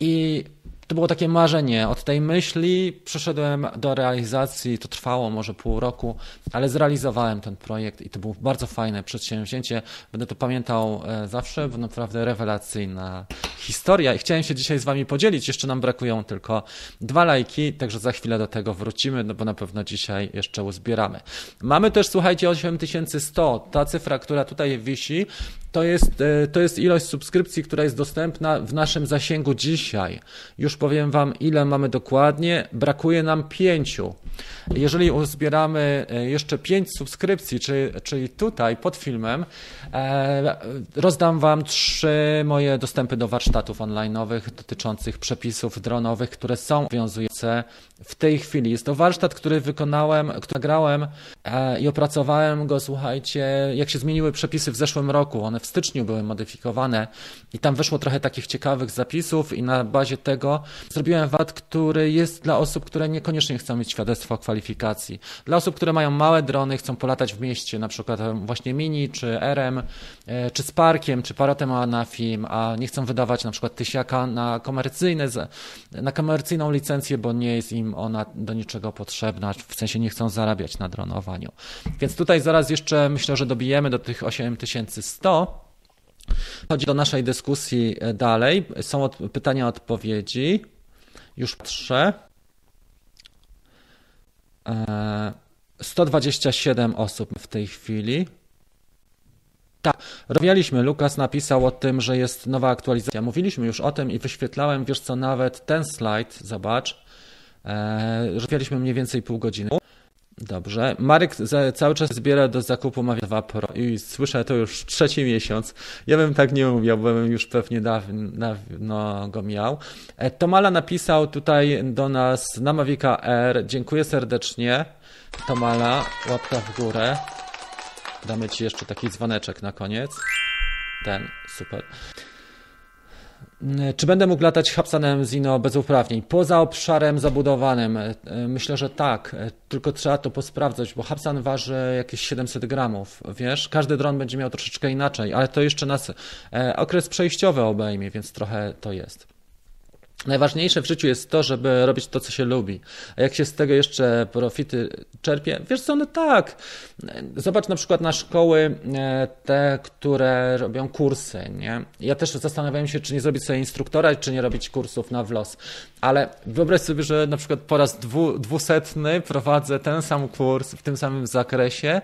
i to było takie marzenie. Od tej myśli przeszedłem do realizacji. To trwało może pół roku, ale zrealizowałem ten projekt i to było bardzo fajne przedsięwzięcie. Będę to pamiętał e, zawsze, bo naprawdę rewelacyjna historia. I chciałem się dzisiaj z Wami podzielić. Jeszcze nam brakują tylko dwa lajki, także za chwilę do tego wrócimy, no bo na pewno dzisiaj jeszcze uzbieramy. Mamy też, słuchajcie, 8100. Ta cyfra, która tutaj wisi, to jest, e, to jest ilość subskrypcji, która jest dostępna w naszym zasięgu dzisiaj. Już powiem Wam, ile mamy dokładnie. Brakuje nam pięciu. Jeżeli uzbieramy e, jeszcze pięć subskrypcji, czyli, czyli tutaj pod filmem, e, rozdam Wam trzy moje dostępy do warsztatów online'owych dotyczących przepisów dronowych, które są obowiązujące w tej chwili. Jest to warsztat, który wykonałem, który nagrałem i opracowałem go, słuchajcie, jak się zmieniły przepisy w zeszłym roku. One w styczniu były modyfikowane i tam wyszło trochę takich ciekawych zapisów i na bazie tego zrobiłem VAT, który jest dla osób, które niekoniecznie chcą mieć świadectwo kwalifikacji. Dla osób, które mają małe drony, chcą polatać w mieście, na przykład właśnie Mini, czy RM, e, czy Sparkiem, czy Paratem na film, a nie chcą wydawać na przykład tysiaka na komercyjne, na komercyjną licencję, bo nie jest im ona do niczego potrzebna, w sensie nie chcą zarabiać na dronowaniu. Więc tutaj zaraz jeszcze myślę, że dobijemy do tych 8100 Chodzi do naszej dyskusji e, dalej. Są od, pytania, odpowiedzi. Już patrzę. 127 e, osób w tej chwili. Tak, rozmawialiśmy. Lukas napisał o tym, że jest nowa aktualizacja. Mówiliśmy już o tym i wyświetlałem, wiesz co, nawet ten slajd, zobacz. E, rozmawialiśmy mniej więcej pół godziny. Dobrze. Marek cały czas zbiera do zakupu Mavic 2 Pro i słyszę to już trzeci miesiąc. Ja bym tak nie umiał, bo bym już pewnie dawno, dawno go miał. E, Tomala napisał tutaj do nas na Mavica R. Dziękuję serdecznie. Tomala, łapka w górę. Damy Ci jeszcze taki dzwoneczek na koniec. Ten, super. Czy będę mógł latać Hapsanem Zino bez uprawnień? Poza obszarem zabudowanym? E, myślę, że tak, e, tylko trzeba to posprawdzać, bo Hapsan waży jakieś 700 gramów, wiesz? Każdy dron będzie miał troszeczkę inaczej, ale to jeszcze nas e, okres przejściowy obejmie, więc trochę to jest. Najważniejsze w życiu jest to, żeby robić to, co się lubi. A jak się z tego jeszcze profity czerpie? Wiesz co, no tak. Zobacz na przykład na szkoły, e, te, które robią kursy, nie? Ja też zastanawiałem się, czy nie zrobić sobie instruktora, czy nie robić kursów na wlos. Ale wyobraź sobie, że na przykład po raz dwu, dwusetny prowadzę ten sam kurs w tym samym zakresie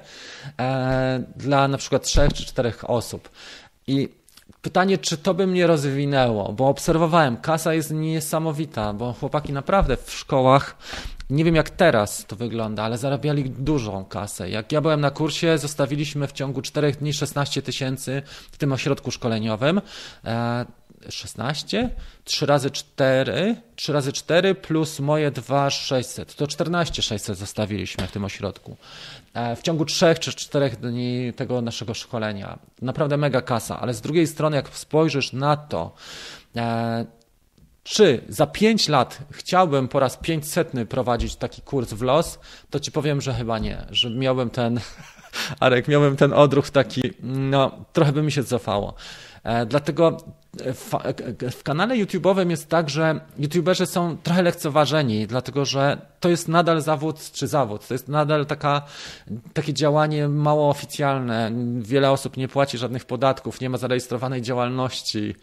e, dla na przykład trzech czy czterech osób. I Pytanie, czy to by mnie rozwinęło, bo obserwowałem, kasa jest niesamowita, bo chłopaki naprawdę w szkołach Nie wiem jak teraz to wygląda, ale zarabiali dużą kasę. Jak ja byłem na kursie, zostawiliśmy w ciągu 4 dni 16 tysięcy w tym ośrodku szkoleniowym. 16, 3 razy 4, 3 razy 4 plus moje 2 600. To 14 600 zostawiliśmy w tym ośrodku. E, w ciągu 3 czy 4 dni tego naszego szkolenia. Naprawdę mega kasa, ale z drugiej strony, jak spojrzysz na to, e, czy za 5 lat chciałbym po raz 500 prowadzić taki kurs w los, to ci powiem, że chyba nie, że miałbym ten, [laughs] Arek, miałbym ten odruch taki, no trochę by mi się cofało. E, dlatego w, kanale YouTube'owym jest tak, że YouTuberzy są trochę lekceważeni, dlatego że to jest nadal zawód czy zawód. To jest nadal taka, takie działanie mało oficjalne. Wiele osób nie płaci żadnych podatków, nie ma zarejestrowanej działalności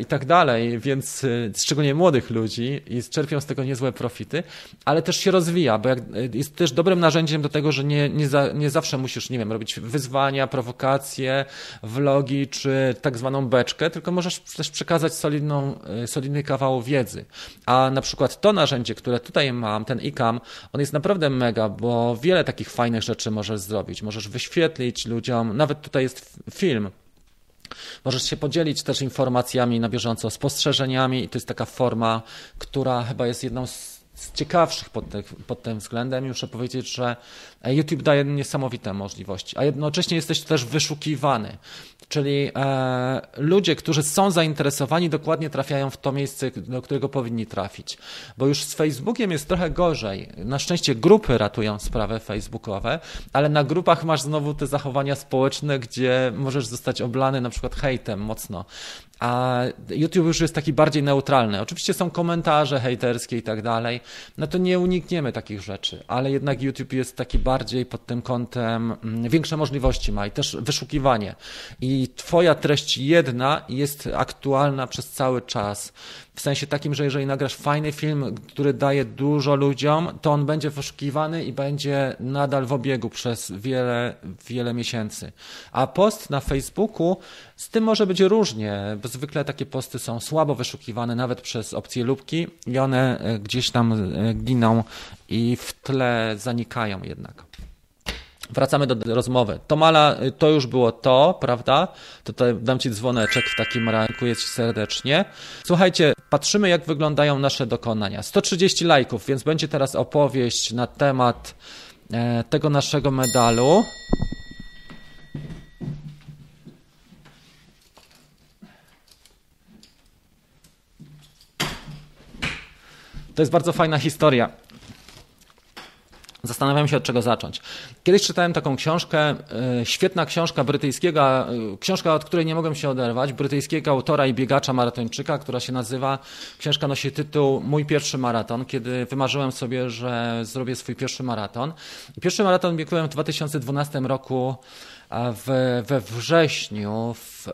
i tak dalej, więc e, szczególnie młodych ludzi i czerpią z tego niezłe profity, ale też się rozwija, bo jak, e, jest też dobrym narzędziem do tego, że nie, nie, za, nie zawsze musisz, nie wiem, robić wyzwania, prowokacje, vlogi czy tak zwaną beczkę, tylko możesz też przekazać solidną, e, solidny kawał wiedzy. A na przykład to narzędzie, które tutaj mam, ten ICAM, on jest naprawdę mega, bo wiele takich fajnych rzeczy możesz zrobić. Możesz wyświetlić ludziom, nawet tutaj jest film, Możesz się podzielić też informacjami na bieżąco, spostrzeżeniami. I to jest taka forma, która chyba jest jedną z, z ciekawszych pod, te, pod, tym względem. Muszę powiedzieć, że YouTube daje niesamowite możliwości, a jednocześnie jesteś też wyszukiwany. Czyli e, ludzie, którzy są zainteresowani, dokładnie trafiają w to miejsce, do którego powinni trafić. Bo już z Facebookiem jest trochę gorzej. Na szczęście grupy ratują sprawy facebookowe, ale na grupach masz znowu te zachowania społeczne, gdzie możesz zostać oblany na przykład hejtem mocno. A YouTube już jest taki bardziej neutralny. Oczywiście są komentarze hejterskie i tak dalej. No to nie unikniemy takich rzeczy, ale jednak YouTube jest taki bardziej pod tym kątem, mm, większe możliwości ma i też wyszukiwanie. I Twoja treść jedna jest aktualna przez cały czas. W sensie takim, że jeżeli nagrasz fajny film, który daje dużo ludziom, to on będzie poszukiwany i będzie nadal w obiegu przez wiele, wiele miesięcy. A post na Facebooku z tym może być różnie, zwykle takie posty są słabo wyszukiwane nawet przez opcje lubki i one e, gdzieś tam e, giną i w tle zanikają jednak. Wracamy do rozmowy. Tomala, y, to już było to, prawda? Tutaj dam Ci dzwoneczek w takim razie. Dziękuję Ci serdecznie. Słuchajcie, patrzymy jak wyglądają nasze dokonania. 130 lajków, więc będzie teraz opowieść na temat e, tego naszego medalu. To jest bardzo fajna historia. Zastanawiam się, od czego zacząć. Kiedyś czytałem taką książkę, e, świetna książka brytyjskiego, e, książka, od której nie mogłem się oderwać, brytyjskiego autora i biegacza maratończyka, która się nazywa, książka nosi tytuł Mój pierwszy maraton, kiedy wymarzyłem sobie, że zrobię swój pierwszy maraton. Pierwszy maraton biegłem w 2012 roku w, we wrześniu, w, e,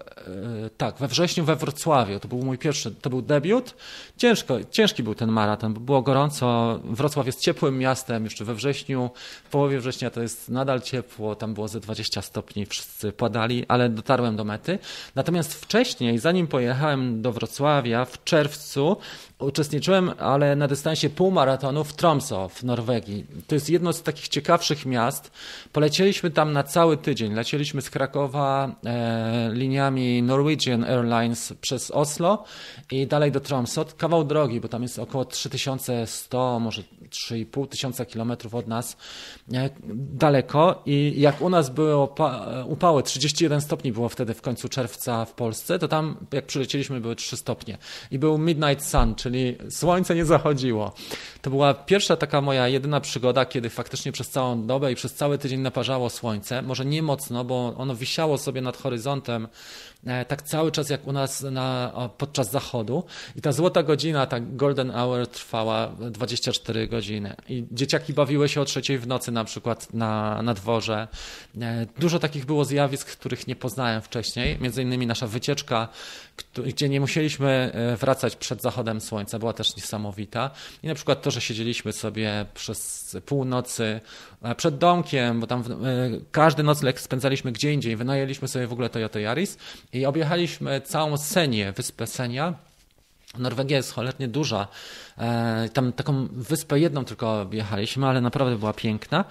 tak, we wrześniu we Wrocławiu. To był mój pierwszy, to był debiut. Ciężko, ciężki był ten maraton, bo było gorąco. Wrocław jest ciepłym miastem, jeszcze we wrześniu, w połowie września to jest nadal ciepło, tam było ze 20 stopni, wszyscy padali, ale dotarłem do mety. Natomiast wcześniej, zanim pojechałem do Wrocławia, w czerwcu uczestniczyłem, ale na dystansie półmaratonu w Tromsø w Norwegii. To jest jedno z takich ciekawszych miast. Polecieliśmy tam na cały tydzień. Lecieliśmy z Krakowa e, liniami Norwegian Airlines przez Oslo i dalej do Tromsø. Kawał drogi, bo tam jest około 3100, może 3,5 tysiąca kilometrów od nas. E, daleko i jak u nas były upały, 31 stopni było wtedy w końcu czerwca w Polsce, to tam jak przylecieliśmy były 3 stopnie. I był Midnight Sun, czyli słońce nie zachodziło. To była pierwsza taka moja jedyna przygoda, kiedy faktycznie przez całą dobę i przez cały tydzień naparzało słońce. Może nie mocno, bo ono wisiało sobie nad horyzontem E, tak cały czas jak u nas na, podczas zachodu. I ta złota godzina, ta golden hour trwała 24 godziny. I dzieciaki bawiły się o trzeciej w nocy na przykład na, na dworze. E, dużo takich było zjawisk, których nie poznałem wcześniej. Między innymi nasza wycieczka, gdzie nie musieliśmy e, wracać przed zachodem słońca, była też niesamowita. I na przykład to, że siedzieliśmy sobie przez północy przed domkiem, bo tam każdy nocleg spędzaliśmy gdzie indziej. Wynajęliśmy sobie w ogóle Toyota Yaris i objechaliśmy całą Senię, wyspę Senia Norwegia jest cholernie duża. E, tam taką wyspę jedną tylko objechaliśmy, ale naprawdę była piękna.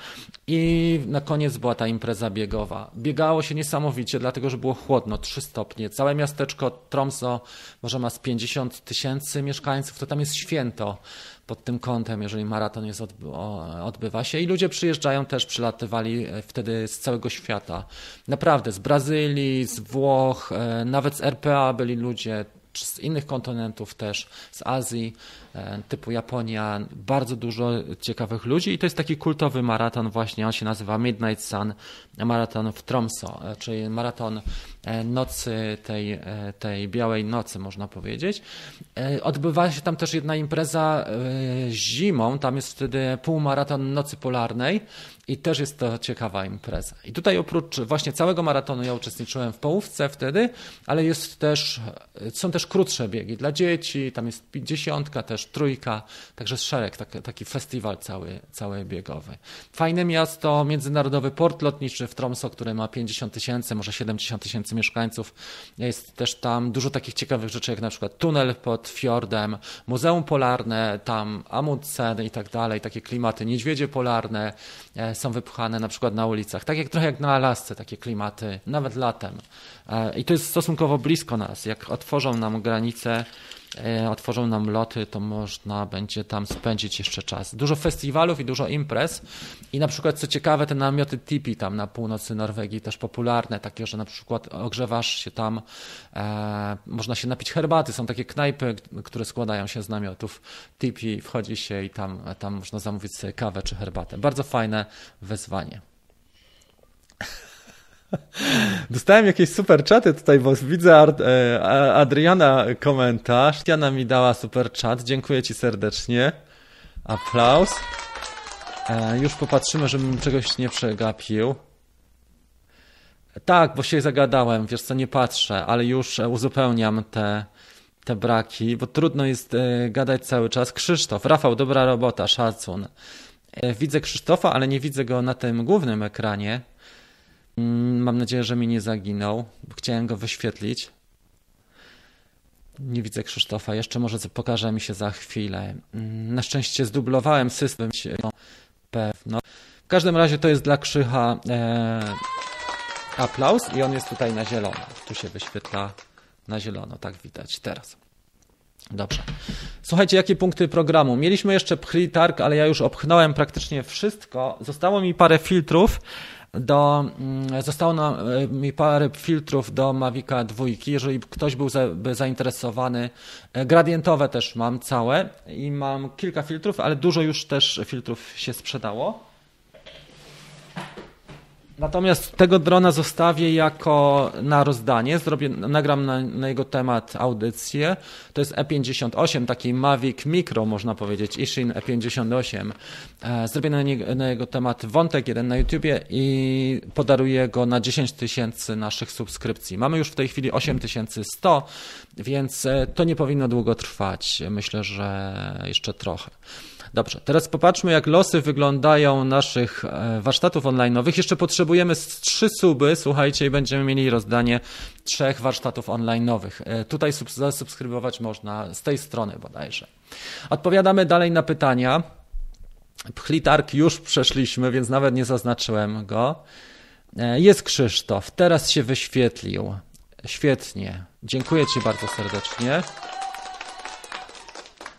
I na koniec była ta impreza biegowa. Biegało się niesamowicie, dlatego że było chłodno, 3 stopnie. Całe miasteczko Tromso może ma z 50 tysięcy mieszkańców, to tam jest święto pod tym kątem, jeżeli maraton jest odbywa się. I ludzie przyjeżdżają też, przylatywali e, wtedy z całego świata. Naprawdę, z Brazylii, z Włoch, e, nawet z RPA byli ludzie, z innych kontynentów też, z Azji, typu Japonia, bardzo dużo ciekawych ludzi i to jest taki kultowy maraton właśnie, on się nazywa Midnight Sun, maraton w Tromso, e, czyli maraton e, nocy, tej, tej białej nocy można powiedzieć. Odbywa się tam też jedna impreza zimą, tam jest wtedy półmaraton nocy polarnej i też jest to ciekawa impreza. I tutaj oprócz właśnie całego maratonu ja uczestniczyłem w połówce wtedy, ale jest też, są też krótsze biegi dla dzieci, tam jest dziesiątka, też trójka, także szereg, taki, taki festiwal cały, cały biegowy. Fajne miasto, międzynarodowy port lotniczy w Tromso, który ma 50 tysięcy, może 70 tysięcy mieszkańców. Jest też tam dużo takich ciekawych rzeczy, jak na przykład tunel pod fiordem, muzeum polarne, tam Amundsen i tak dalej, takie klimaty, niedźwiedzie polarne, e, są wypchane na przykład na ulicach. Tak jak trochę jak na Alasce, takie klimaty, nawet latem. E, I to jest stosunkowo blisko nas. Jak otworzą nam granice, otworzą nam loty, to można będzie tam spędzić jeszcze czas. Dużo festiwalów i dużo imprez. I na przykład, co ciekawe, te namioty tipi tam na północy Norwegii też popularne, takie, że na przykład ogrzewasz się tam, e, można się napić herbaty. Są takie knajpy, które składają się z namiotów tipi, wchodzi się i tam, tam można zamówić sobie kawę czy herbatę. Bardzo fajne wyzwanie. [laughs] Dostałem jakieś super czaty tutaj, bo widzę e, Adriana komentarz. Tiana mi dała super czat. Dziękuję Ci serdecznie. Aplauz. E, już popatrzymy, żebym czegoś nie przegapił. Tak, bo się zagadałem, wiesz co, nie patrzę, ale już uzupełniam te, te braki, bo trudno jest e, gadać cały czas. Krzysztof, Rafał, dobra robota, szacun. Widzę Krzysztofa, ale nie widzę go na tym głównym ekranie. Mm, mam nadzieję, że mi nie zaginął. Chciałem go wyświetlić. Nie widzę Krzysztofa. Jeszcze może pokaże mi się za chwilę. Mm, na szczęście zdublowałem system. No, pewno. W każdym razie to jest dla Krzycha e, aplauz i on jest tutaj na zielono. Tu się wyświetla na zielono. Tak widać teraz. Dobrze. Słuchajcie, jakie punkty programu? Mieliśmy jeszcze pchli targ, ale ja już obchnąłem praktycznie wszystko. Zostało mi parę filtrów do, mm, zostało na, e, mi parę filtrów do Mavica 2. Jeżeli ktoś był za, by zainteresowany, e, gradientowe też mam całe i mam kilka filtrów, ale dużo już też filtrów się sprzedało. Natomiast tego drona zostawię jako na rozdanie. Zrobię, nagram na, na, jego temat audycję. To jest E58, taki Mavic Micro, można powiedzieć, Ishin E58. E, zrobię na, na, jego temat wątek jeden na YouTubie i podaruję go na 10 tysięcy naszych subskrypcji. Mamy już w tej chwili 8100, więc e, to nie powinno długo trwać. Myślę, że jeszcze trochę. Dobrze, teraz popatrzmy, jak losy wyglądają naszych e, warsztatów online'owych. Jeszcze potrzebujemy trzy suby, słuchajcie, i będziemy mieli rozdanie trzech warsztatów online'owych. E, tutaj zasubskrybować można z tej strony bodajże. Odpowiadamy dalej na pytania. Pchlitark już przeszliśmy, więc nawet nie zaznaczyłem go. E, jest Krzysztof, teraz się wyświetlił. Świetnie. Dziękuję Ci bardzo serdecznie.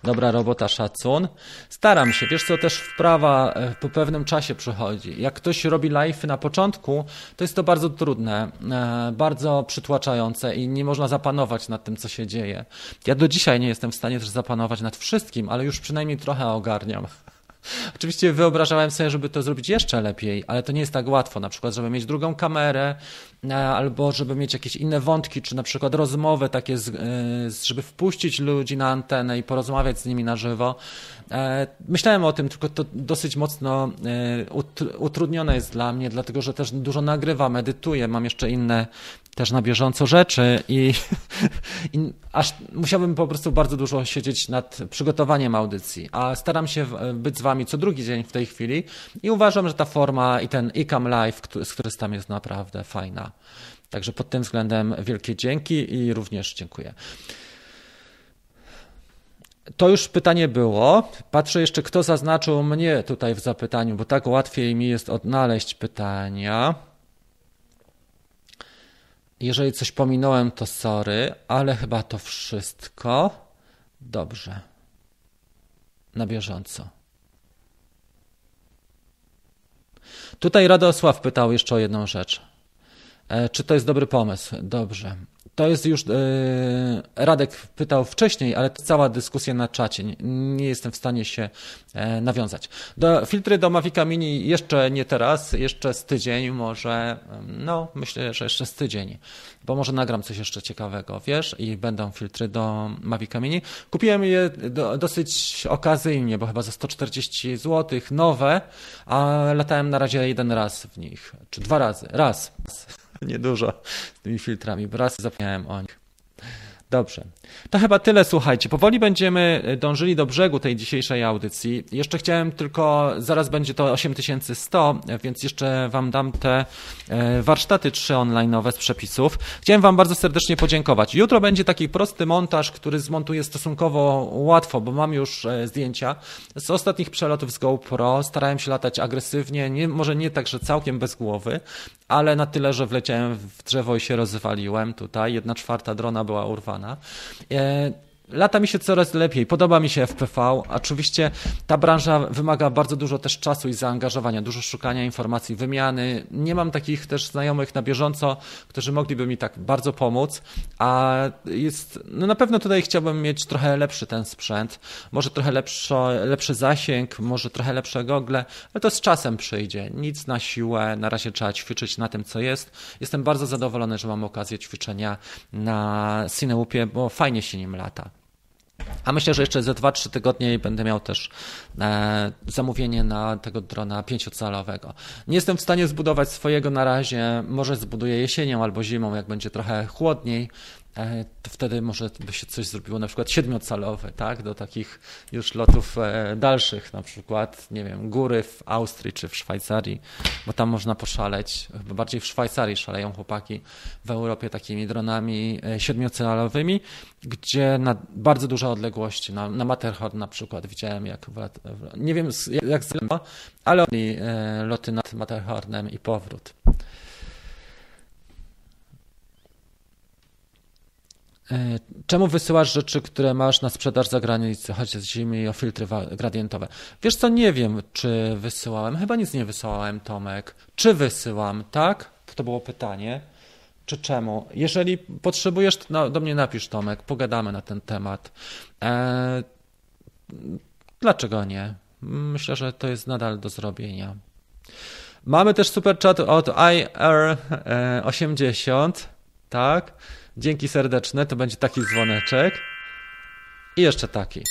Dobra robota, szacun. Staram się, wiesz co, też wprawa e, po pewnym czasie przychodzi. Jak ktoś robi live na początku, to jest to bardzo trudne, e, bardzo przytłaczające i nie można zapanować nad tym, co się dzieje. Ja do dzisiaj nie jestem w stanie też zapanować nad wszystkim, ale już przynajmniej trochę ogarniam. [laughs] Oczywiście wyobrażałem sobie, żeby to zrobić jeszcze lepiej, ale to nie jest tak łatwo. Na przykład, żeby mieć drugą kamerę, albo żeby mieć jakieś inne wątki, czy na przykład rozmowy takie, e, żeby wpuścić ludzi na antenę i porozmawiać z nimi na żywo. E, myślałem o tym, tylko to dosyć mocno utrudnione jest dla mnie, dlatego że też dużo nagrywam, edytuję, mam jeszcze inne też na bieżąco rzeczy i, [laughs] i, aż musiałbym po prostu bardzo dużo siedzieć nad przygotowaniem audycji, a staram się być z wami co drugi dzień w tej chwili i uważam, że ta forma i ten ICAM Live z tam jest naprawdę fajna. Także pod tym względem wielkie dzięki i również dziękuję. To już pytanie było. Patrzę jeszcze, kto zaznaczył mnie tutaj w zapytaniu, bo tak łatwiej mi jest odnaleźć pytania. Jeżeli coś pominąłem, to sorry, ale chyba to wszystko. Dobrze. Na bieżąco. Tutaj Radosław pytał jeszcze o jedną rzecz. E, czy to jest dobry pomysł? Dobrze. To jest już. Yy, Radek pytał wcześniej, ale cała dyskusja na czacie. Nie, nie jestem w stanie się e, nawiązać. Do, filtry do Mavica Mini jeszcze nie teraz, jeszcze z tydzień, może. No, myślę, że jeszcze z tydzień, bo może nagram coś jeszcze ciekawego, wiesz, i będą filtry do Mavica Mini. Kupiłem je do, dosyć okazyjnie, bo chyba za 140 zł, nowe, a latałem na razie jeden raz w nich, czy dwa razy. Raz. [laughs] Niedużo z tymi filtrami, bo raz zapomniałem o nich. Dobrze. To chyba tyle, słuchajcie. Powoli będziemy dążyli do brzegu tej dzisiejszej audycji. Jeszcze chciałem tylko, zaraz będzie to 8100, więc jeszcze Wam dam te e, warsztaty trzy online'owe z przepisów. Chciałem Wam bardzo serdecznie podziękować. Jutro będzie taki prosty montaż, który zmontuję stosunkowo łatwo, bo mam już e, zdjęcia z ostatnich przelotów z GoPro. Starałem się latać agresywnie, nie, może nie tak, że całkiem bez głowy, ale na tyle, że wleciałem w drzewo i się rozwaliłem tutaj. Jedna czwarta drona była urwana. E, lata mi się coraz lepiej, podoba mi się FPV. Oczywiście ta branża wymaga bardzo dużo też czasu i zaangażowania, dużo szukania informacji, wymiany. Nie mam takich też znajomych na bieżąco, którzy mogliby mi tak bardzo pomóc, a jest, no na pewno tutaj chciałbym mieć trochę lepszy ten sprzęt, może trochę lepszy, lepszy zasięg, może trochę lepsze gogle, ale to z czasem przyjdzie. Nic na siłę, na razie trzeba ćwiczyć na tym, co jest. Jestem bardzo zadowolony, że mam okazję ćwiczenia na Cineupie, bo fajnie się nim lata. A myślę, że jeszcze za 2-3 tygodnie będę miał też e, zamówienie na tego drona pięciocalowego. Nie jestem w stanie zbudować swojego na razie, może zbuduję jesienią albo zimą, jak będzie trochę chłodniej, to wtedy może by się coś zrobiło na przykład siedmiocalowe, tak, do takich już lotów e, dalszych, na przykład, nie wiem, góry w Austrii czy w Szwajcarii, bo tam można poszaleć, chyba bardziej w Szwajcarii szaleją chłopaki w Europie takimi dronami e, siedmiocalowymi, gdzie na bardzo duże odległości, na, na Matterhorn na przykład widziałem jak, nie wiem jak z ale loty nad Matterhornem i powrót. Czemu wysyłasz rzeczy, które masz na sprzedaż za granicę, chodzi mi o filtry gradientowe? Wiesz co, nie wiem, czy wysyłałem. Chyba nic nie wysyłałem, Tomek. Czy wysyłam, tak? To było pytanie. Czy czemu? Jeżeli potrzebujesz, no, do mnie napisz, Tomek, pogadamy na ten temat. E, dlaczego nie? Myślę, że to jest nadal do zrobienia. Mamy też super chat od IR80, tak? Dzięki serdeczne, to będzie taki dzwoneczek. I jeszcze taki.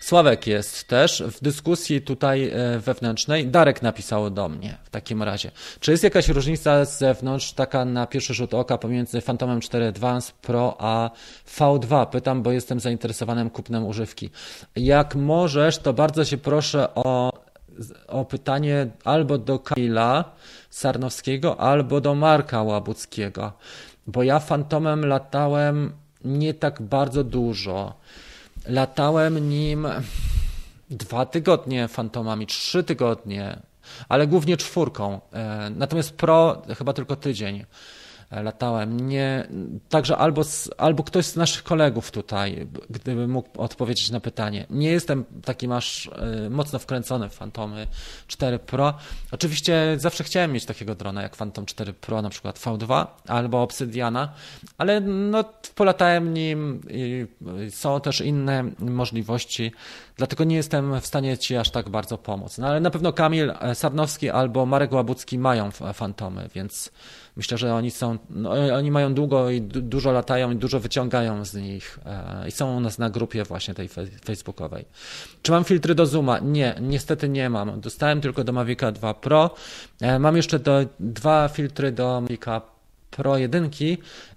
Sławek jest też w dyskusji tutaj e, wewnętrznej. Darek napisał do mnie w takim razie. Czy jest jakaś różnica z zewnątrz, taka na pierwszy rzut oka, pomiędzy Phantomem 4 Advance Pro a V2? Pytam, bo jestem zainteresowanym kupnem używki. Jak możesz, to bardzo się proszę o, o pytanie albo do Kamila Sarnowskiego, albo do Marka Łabuckiego bo ja fantomem latałem nie tak bardzo dużo. Latałem nim dwa tygodnie fantomami, trzy tygodnie, ale głównie czwórką. E, natomiast pro chyba tylko tydzień latałem. Nie, także albo, albo ktoś z naszych kolegów tutaj, gdyby mógł odpowiedzieć na pytanie. Nie jestem taki masz e, mocno wkręcony w Fantomy 4 Pro. Oczywiście zawsze chciałem mieć takiego drona jak Phantom 4 Pro, na przykład V2 albo Obsidiana, ale no, polatałem nim i są też inne możliwości, dlatego nie jestem w stanie Ci aż tak bardzo pomóc. No ale na pewno Kamil Sarnowski albo Marek Łabucki mają Fantomy, więc Myślę, że oni są, no, oni mają długo i dużo latają i dużo wyciągają z nich e, i są u nas na grupie właśnie tej facebookowej. Czy mam filtry do Zooma? Nie, niestety nie mam. Dostałem tylko do Mavica 2 Pro. E, mam jeszcze do, dwa filtry do Mavica Pro 1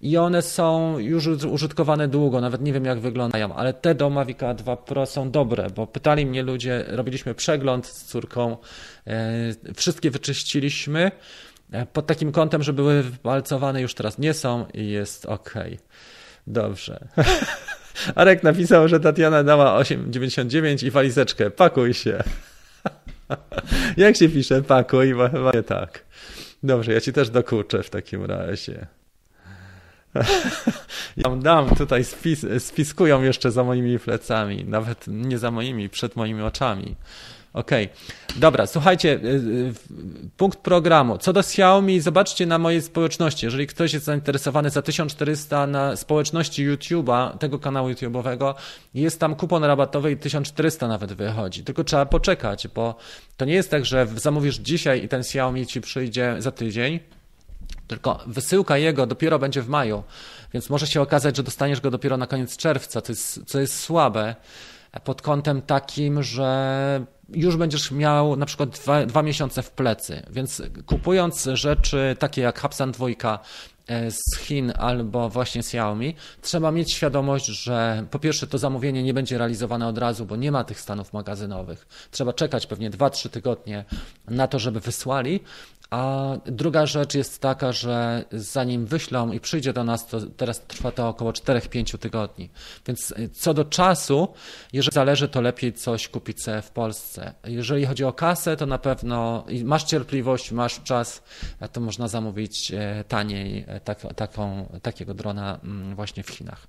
i one są już użytkowane długo, nawet nie wiem jak wyglądają, ale te do Mavica 2 Pro są dobre, bo pytali mnie ludzie, robiliśmy przegląd z córką, e, wszystkie wyczyściliśmy, pod takim kątem, że były walcowane, już teraz nie są i jest ok. Dobrze. [laughs] Arek napisał, że Tatiana dała 8,99 i walizeczkę. Pakuj się. [laughs] Jak się pisze pakuj? Chyba nie tak. Dobrze, ja ci też dokuczę w takim razie. [laughs] Ja dam tutaj spis, spiskują jeszcze za moimi plecami, nawet nie za moimi, przed moimi oczami. Okej, okay. dobra, słuchajcie, y, y, punkt programu. Co do Xiaomi, zobaczcie na mojej społeczności. Jeżeli ktoś jest zainteresowany za 1400 na społeczności YouTube'a, tego kanału YouTube'owego, jest tam kupon rabatowy i 1400 nawet wychodzi. Tylko trzeba poczekać, bo to nie jest tak, że zamówisz dzisiaj i ten Xiaomi ci przyjdzie za tydzień, tylko wysyłka jego dopiero będzie w maju, więc może się okazać, że dostaniesz go dopiero na koniec czerwca, co jest, co jest słabe pod kątem takim, że już będziesz miał na przykład dwa, dwa miesiące w plecy, więc kupując rzeczy takie jak Hapsan 2 e, z Chin albo właśnie z Xiaomi, trzeba mieć świadomość, że po pierwsze to zamówienie nie będzie realizowane od razu, bo nie ma tych stanów magazynowych. Trzeba czekać pewnie 2-3 tygodnie na to, żeby wysłali, a druga rzecz jest taka, że zanim wyślą i przyjdzie do nas, to teraz trwa to około 4-5 tygodni. Więc y, co do czasu, jeżeli zależy, to lepiej coś kupić sobie w Polsce. Jeżeli chodzi o kasę, to na pewno masz cierpliwość, masz czas, to można zamówić e, taniej e, tak, taką, takiego drona mm, właśnie w Chinach.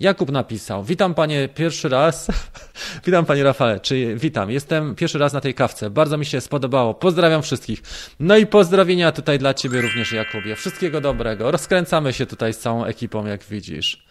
Jakub napisał, witam panie pierwszy raz, [laughs] witam panie Rafale, czy witam, jestem pierwszy raz na tej kawce, bardzo mi się spodobało, pozdrawiam wszystkich. No i po Pozdrowienia tutaj dla Ciebie również, Jakubie. Wszystkiego dobrego. Rozkręcamy się tutaj z całą ekipą, jak widzisz.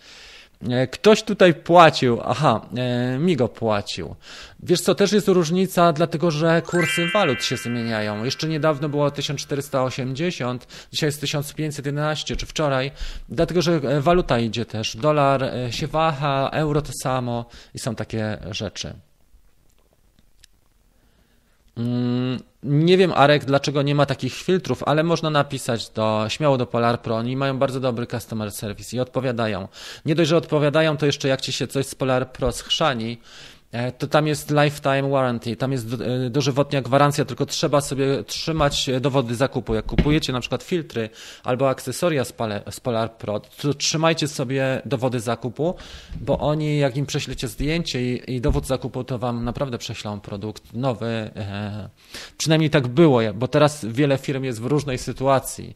E, ktoś tutaj płacił, aha, e, mi go płacił. Wiesz co, też jest różnica, dlatego że kursy walut się zmieniają. Jeszcze niedawno było 1480, dzisiaj jest 1511, czy wczoraj, dlatego że e, waluta idzie też. Dolar się waha, euro to samo i są takie rzeczy. Mm, nie wiem, Arek, dlaczego nie ma takich filtrów, ale można napisać do, śmiało do Polar Pro. Oni mają bardzo dobry customer service i odpowiadają. Nie dość, że odpowiadają, to jeszcze jak ci się coś z Polar Pro schrzani, to tam jest lifetime warranty, tam jest e, dożywotnia gwarancja, tylko trzeba sobie trzymać dowody zakupu. Jak kupujecie na przykład filtry albo akcesoria z Polar Pro, to trzymajcie sobie dowody zakupu, bo oni, jak im prześlecie zdjęcie i, dowód zakupu, to wam naprawdę prześlą produkt nowy. E, przynajmniej tak było, bo teraz wiele firm jest w różnej sytuacji.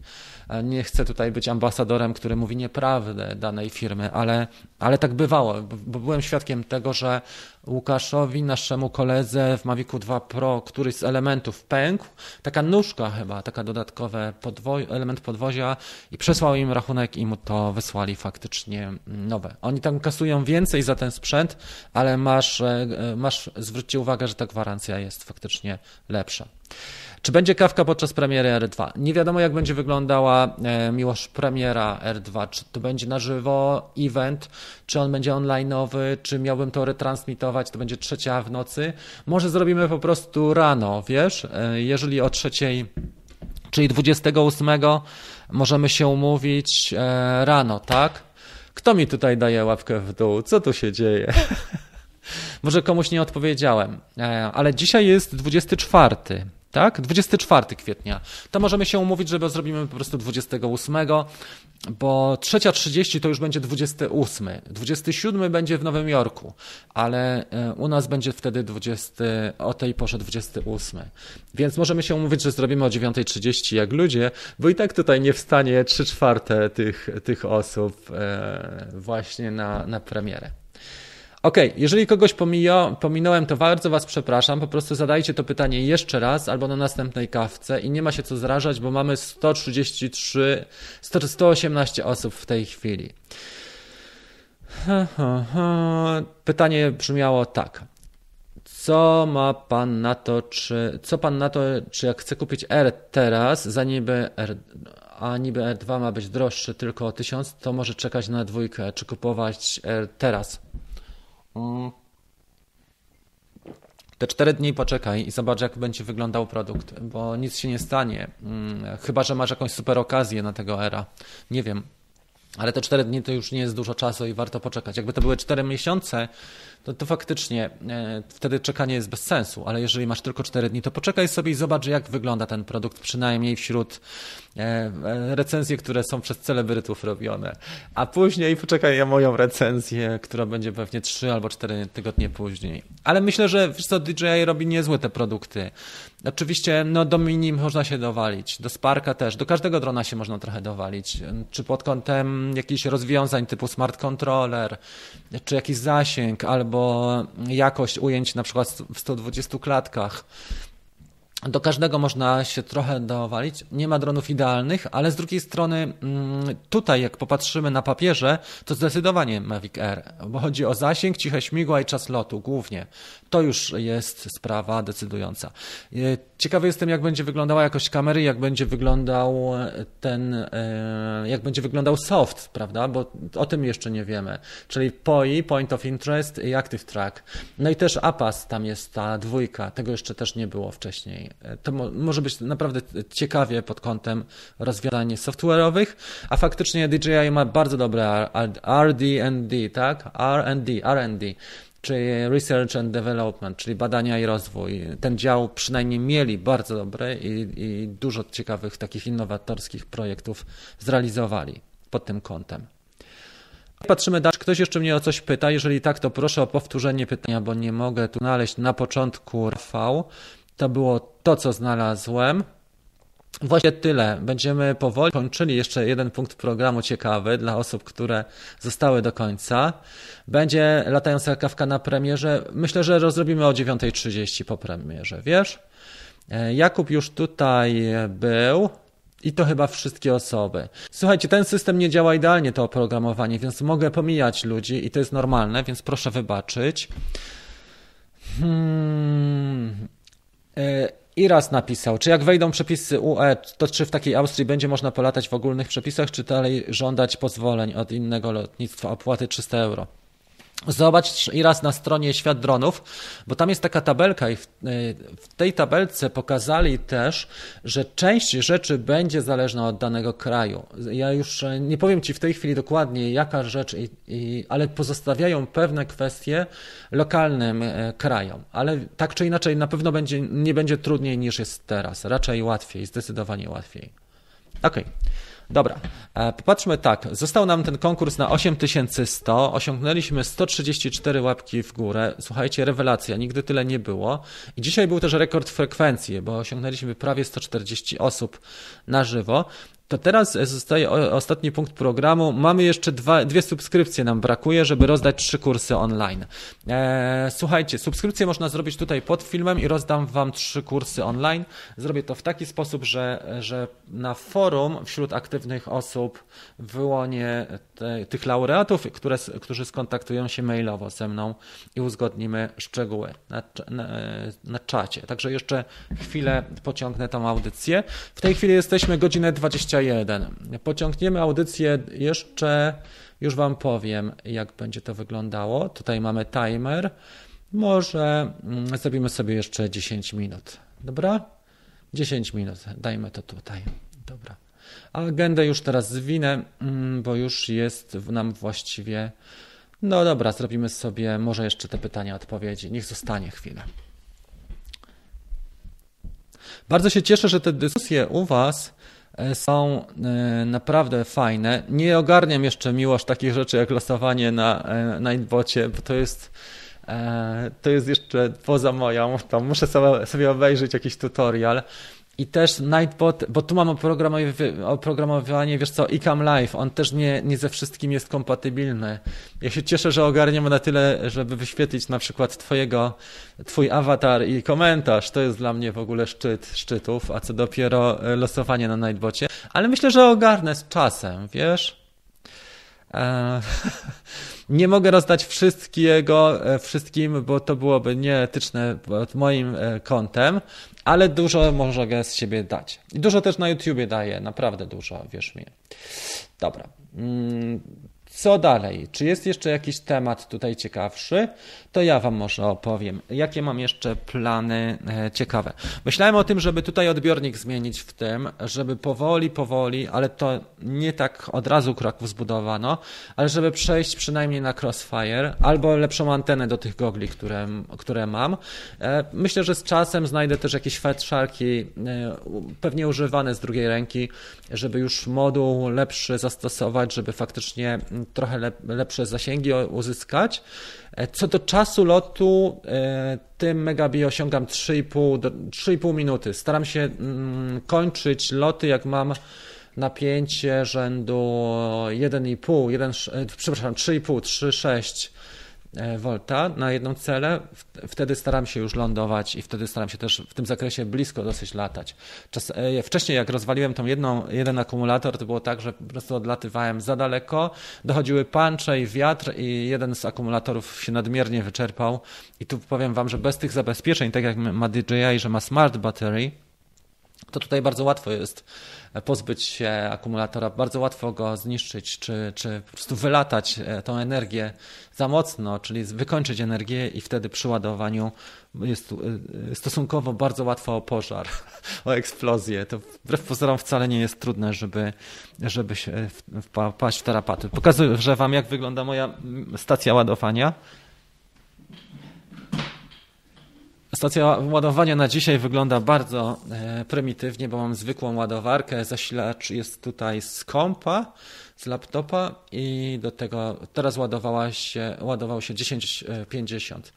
Nie chcę tutaj być ambasadorem, który mówi nieprawdę danej firmy, ale, ale tak bywało, bo byłem świadkiem tego, że Łukaszowi, naszemu koledze w Mavicu 2 Pro, któryś z elementów pękł, taka nóżka chyba, taka dodatkowy podwo element podwozia i przesłał im rachunek i mu to wysłali faktycznie nowe. Oni tam kasują więcej za ten sprzęt, ale masz, e, masz zwróćcie uwagę, że ta gwarancja jest faktycznie lepsza. Czy będzie kawka podczas premiery R2? Nie wiadomo, jak będzie wyglądała e, miłość premiera R2. Czy to będzie na żywo event, czy on będzie online'owy, czy miałbym to retransmitować, to będzie trzecia w nocy. Może zrobimy po prostu rano, wiesz? E, jeżeli o trzeciej, czyli 28 możemy się umówić e, rano, tak? Kto mi tutaj daje łapkę w dół? Co tu się dzieje? [laughs] Może komuś nie odpowiedziałem, ale dzisiaj jest 24 tak? 24 kwietnia. To możemy się umówić, żeby zrobimy po prostu 28, bo 3.30 to już będzie 28. 27 będzie w Nowym Jorku, ale e, u nas będzie wtedy 20, o tej porze 28. Więc możemy się umówić, że zrobimy o 9.30 jak ludzie, bo i tak tutaj nie wstanie 3 czwarte tych, tych osób e, właśnie na, na premierę. OK, jeżeli kogoś pomija, pominąłem, to bardzo Was przepraszam. Po prostu zadajcie to pytanie jeszcze raz albo na następnej kawce i nie ma się co zrażać, bo mamy 133, 118 osób w tej chwili. Pytanie brzmiało tak. Co ma pan na to, czy co pan na to, czy jak chce kupić R teraz, za niby R, a niby R2 ma być droższy tylko o 1000, to może czekać na dwójkę, czy kupować R teraz? Mm. Te cztery dni poczekaj i zobacz, jak będzie wyglądał produkt, bo nic się nie stanie. Mm, chyba, że masz jakąś super okazję na tego era. Nie wiem. Ale te 4 dni to już nie jest dużo czasu i warto poczekać. Jakby to były 4 miesiące, to, to faktycznie e, wtedy czekanie jest bez sensu, ale jeżeli masz tylko 4 dni, to poczekaj sobie i zobacz, jak wygląda ten produkt, przynajmniej wśród e, e, recenzji, które są przez celebrytów robione. A później poczekaj na moją recenzję, która będzie pewnie 3 albo 4 tygodnie później. Ale myślę, że wiesz co, DJI robi niezłe te produkty. Oczywiście no, do Mini można się dowalić, do Sparka też, do każdego drona się można trochę dowalić. Czy pod kątem jakichś rozwiązań typu smart controller, czy jakiś zasięg, albo jakość ujęć na przykład w 120 klatkach. Do każdego można się trochę dowalić. Nie ma dronów idealnych, ale z drugiej strony mm, tutaj, jak popatrzymy na papierze, to zdecydowanie Mavic Air, bo chodzi o zasięg, ciche śmigła i czas lotu głównie. To już jest sprawa decydująca. E, ciekawy jestem, jak będzie wyglądała jakość kamery, jak będzie wyglądał ten, e, jak będzie wyglądał soft, prawda? Bo o tym jeszcze nie wiemy. Czyli POI, Point of Interest i Active Track. No i też APAS, tam jest ta dwójka, tego jeszcze też nie było wcześniej. E, to mo może być naprawdę ciekawie pod kątem rozwiązań software'owych, a faktycznie DJI ma bardzo dobre RD&D, tak? R&D, R&D czyli Research and Development, czyli badania i rozwój. Ten dział przynajmniej mieli bardzo dobry i, i dużo ciekawych takich innowatorskich projektów zrealizowali pod tym kątem. Patrzymy dalej. Ktoś jeszcze mnie o coś pyta? Jeżeli tak, to proszę o powtórzenie pytania, bo nie mogę tu znaleźć na początku V. To było to, co znalazłem. Właśnie tyle. Będziemy powoli kończyli jeszcze jeden punkt programu ciekawy dla osób, które zostały do końca. Będzie latająca kawka na premierze. Myślę, że rozrobimy o 9.30 po premierze, wiesz? E, Jakub już tutaj był. I to chyba wszystkie osoby. Słuchajcie, ten system nie działa idealnie, to oprogramowanie, więc mogę pomijać ludzi i to jest normalne, więc proszę wybaczyć. Hmm. E, i raz napisał, czy jak wejdą przepisy UE, to czy w takiej Austrii będzie można polatać w ogólnych przepisach, czy dalej żądać pozwoleń od innego lotnictwa opłaty 300 euro? Zobacz i raz na stronie Świat Dronów, bo tam jest taka tabelka i w, w, tej tabelce pokazali też, że część rzeczy będzie zależna od danego kraju. Ja już nie powiem Ci w tej chwili dokładnie jaka rzecz, i, i, ale pozostawiają pewne kwestie lokalnym e, krajom. Ale tak czy inaczej na pewno będzie, nie będzie trudniej niż jest teraz. Raczej łatwiej, zdecydowanie łatwiej. Okej. Okay. Dobra, e, popatrzmy tak. Został nam ten konkurs na 8100. Osiągnęliśmy 134 łapki w górę. Słuchajcie, rewelacja, nigdy tyle nie było. I dzisiaj był też rekord frekwencji, bo osiągnęliśmy prawie 140 osób na żywo. To teraz zostaje ostatni punkt programu. Mamy jeszcze dwa, dwie subskrypcje nam brakuje, żeby rozdać trzy kursy online. Eee, słuchajcie, subskrypcję można zrobić tutaj pod filmem i rozdam Wam trzy kursy online. Zrobię to w taki sposób, że, że na forum wśród aktywnych osób wyłonię te, tych laureatów, które, którzy skontaktują się mailowo ze mną i uzgodnimy szczegóły na, na, na czacie. Także jeszcze chwilę pociągnę tą audycję. W tej chwili jesteśmy godzinę 21. Pociągniemy audycję jeszcze, już Wam powiem, jak będzie to wyglądało. Tutaj mamy timer. Może mm, zrobimy sobie jeszcze 10 minut. Dobra? 10 minut. Dajmy to tutaj. Dobra. Agendę już teraz zwinę, mm, bo już jest nam właściwie. No dobra, zrobimy sobie może jeszcze te pytania, odpowiedzi. Niech zostanie chwilę. Bardzo się cieszę, że te dyskusje u Was są e, naprawdę fajne. Nie ogarniam jeszcze miłość takich rzeczy jak losowanie na e, Nightbocie, bo to jest to jest jeszcze poza moją, muszę sobie obejrzeć jakiś tutorial. I też Nightbot, bo tu mam oprogramowanie, wiesz co, Icam Live, on też nie, nie ze wszystkim jest kompatybilny. Ja się cieszę, że ogarniamy na tyle, żeby wyświetlić na przykład twojego, twój awatar i komentarz. To jest dla mnie w ogóle szczyt szczytów, a co dopiero e, losowanie na Nightbocie. Ale myślę, że ogarnę z czasem, wiesz? Eee, [laughs] nie mogę rozdać wszystkiego, e, wszystkim, bo to byłoby nieetyczne pod moim e, kątem, ale dużo mogę z siebie dać. I dużo też na YouTubie daję, naprawdę dużo, wierz mi. Dobra. Mm, Co dalej? Czy jest jeszcze jakiś temat tutaj ciekawszy? To ja Wam może opowiem, jakie mam jeszcze plany e, ciekawe. Myślałem o tym, żeby tutaj odbiornik zmienić w tym, żeby powoli, powoli, ale to nie tak od razu kroków zbudowano, ale żeby przejść przynajmniej na Crossfire albo lepszą antenę do tych gogli, które, które mam. E, myślę, że z czasem znajdę też jakieś fetrzarki, e, pewnie używane z drugiej ręki, żeby już moduł lepszy zastosować, żeby faktycznie trochę lepsze zasięgi uzyskać. E, co do czasu lotu, e, tym Megabi osiągam 3,5, 3,5 minuty. Staram się mm, kończyć loty, jak mam napięcie rzędu 1,5, 1, e, przepraszam, 3,5, 3,6 E, volta na jedną celę, wtedy staram się już lądować i wtedy staram się też w tym zakresie blisko dosyć latać. Czas, e, wcześniej jak rozwaliłem tą jedną, jeden akumulator, to było tak, że po prostu odlatywałem za daleko, dochodziły pancze i wiatr i jeden z akumulatorów się nadmiernie wyczerpał. I tu powiem Wam, że bez tych zabezpieczeń, tak jak ma DJI, że ma smart battery, to tutaj bardzo łatwo jest pozbyć się akumulatora, bardzo łatwo go zniszczyć, czy, czy po prostu wylatać e, tą energię za mocno, czyli wykończyć energię i wtedy przy ładowaniu jest e, stosunkowo bardzo łatwo o pożar, [laughs] o eksplozję. To wbrew pozorom wcale nie jest trudne, żeby, żeby się wpaść w tarapaty. Pokazuję Wam, jak wygląda moja stacja ładowania. Stacja ładowania na dzisiaj wygląda bardzo e, prymitywnie, bo mam zwykłą ładowarkę. Zasilacz jest tutaj z kompa, z laptopa i do tego teraz ładowała się, ładował się 1050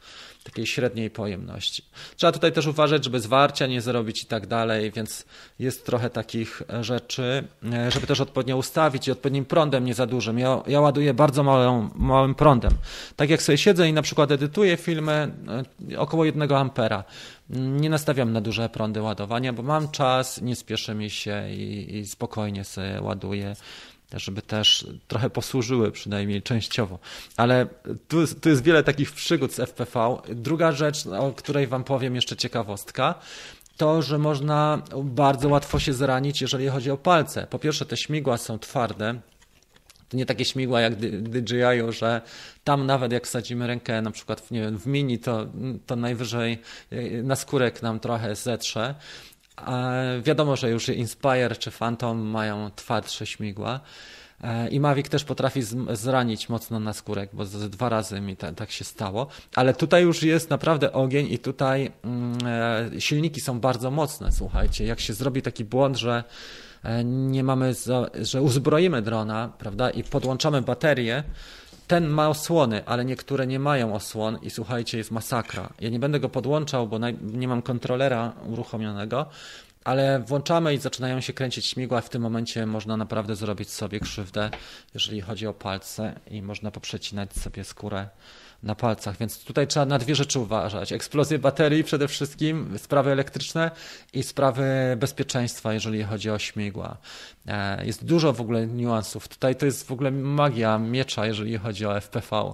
takiej średniej pojemności. Trzeba tutaj też uważać, żeby zwarcia nie zrobić i tak dalej, więc jest trochę takich rzeczy, e, żeby też odpowiednio ustawić i odpowiednim prądem nie za dużym. Ja, ja ładuję bardzo małą, małym prądem. Tak jak sobie siedzę i na przykład edytuję filmy e, około 1 ampera. Nie nastawiam na duże prądy ładowania, bo mam czas, nie spieszę mi się i, i spokojnie sobie ładuję żeby też trochę posłużyły, przynajmniej częściowo. Ale tu, tu jest wiele takich przygód z FPV. Druga rzecz, o której Wam powiem jeszcze ciekawostka, to, że można bardzo łatwo się zranić, jeżeli chodzi o palce. Po pierwsze, te śmigła są twarde, to nie takie śmigła jak DJI, że tam nawet jak sadzimy rękę na przykład w, nie wiem, w mini, to, to najwyżej e, na skórek nam trochę zetrze. Wiadomo, że już Inspire czy Phantom mają twardsze śmigła. E, I Mavic też potrafi zranić mocno na skórek, bo dwa razy mi tak się stało. Ale tutaj już jest naprawdę ogień i tutaj mm, e, silniki są bardzo mocne. Słuchajcie, jak się zrobi taki błąd, że e, nie mamy, że uzbroimy drona, prawda, i podłączamy baterię, ten ma osłony, ale niektóre nie mają osłon i słuchajcie, jest masakra. Ja nie będę go podłączał, bo nie mam kontrolera uruchomionego, ale włączamy i zaczynają się kręcić śmigła. W tym momencie można naprawdę zrobić sobie krzywdę, jeżeli chodzi o palce i można poprzecinać sobie skórę na palcach, więc tutaj trzeba na dwie rzeczy uważać. Eksplozję baterii przede wszystkim, sprawy elektryczne i sprawy bezpieczeństwa, jeżeli chodzi o śmigła. E, jest dużo w ogóle niuansów. Tutaj to jest w ogóle magia miecza, jeżeli chodzi o FPV.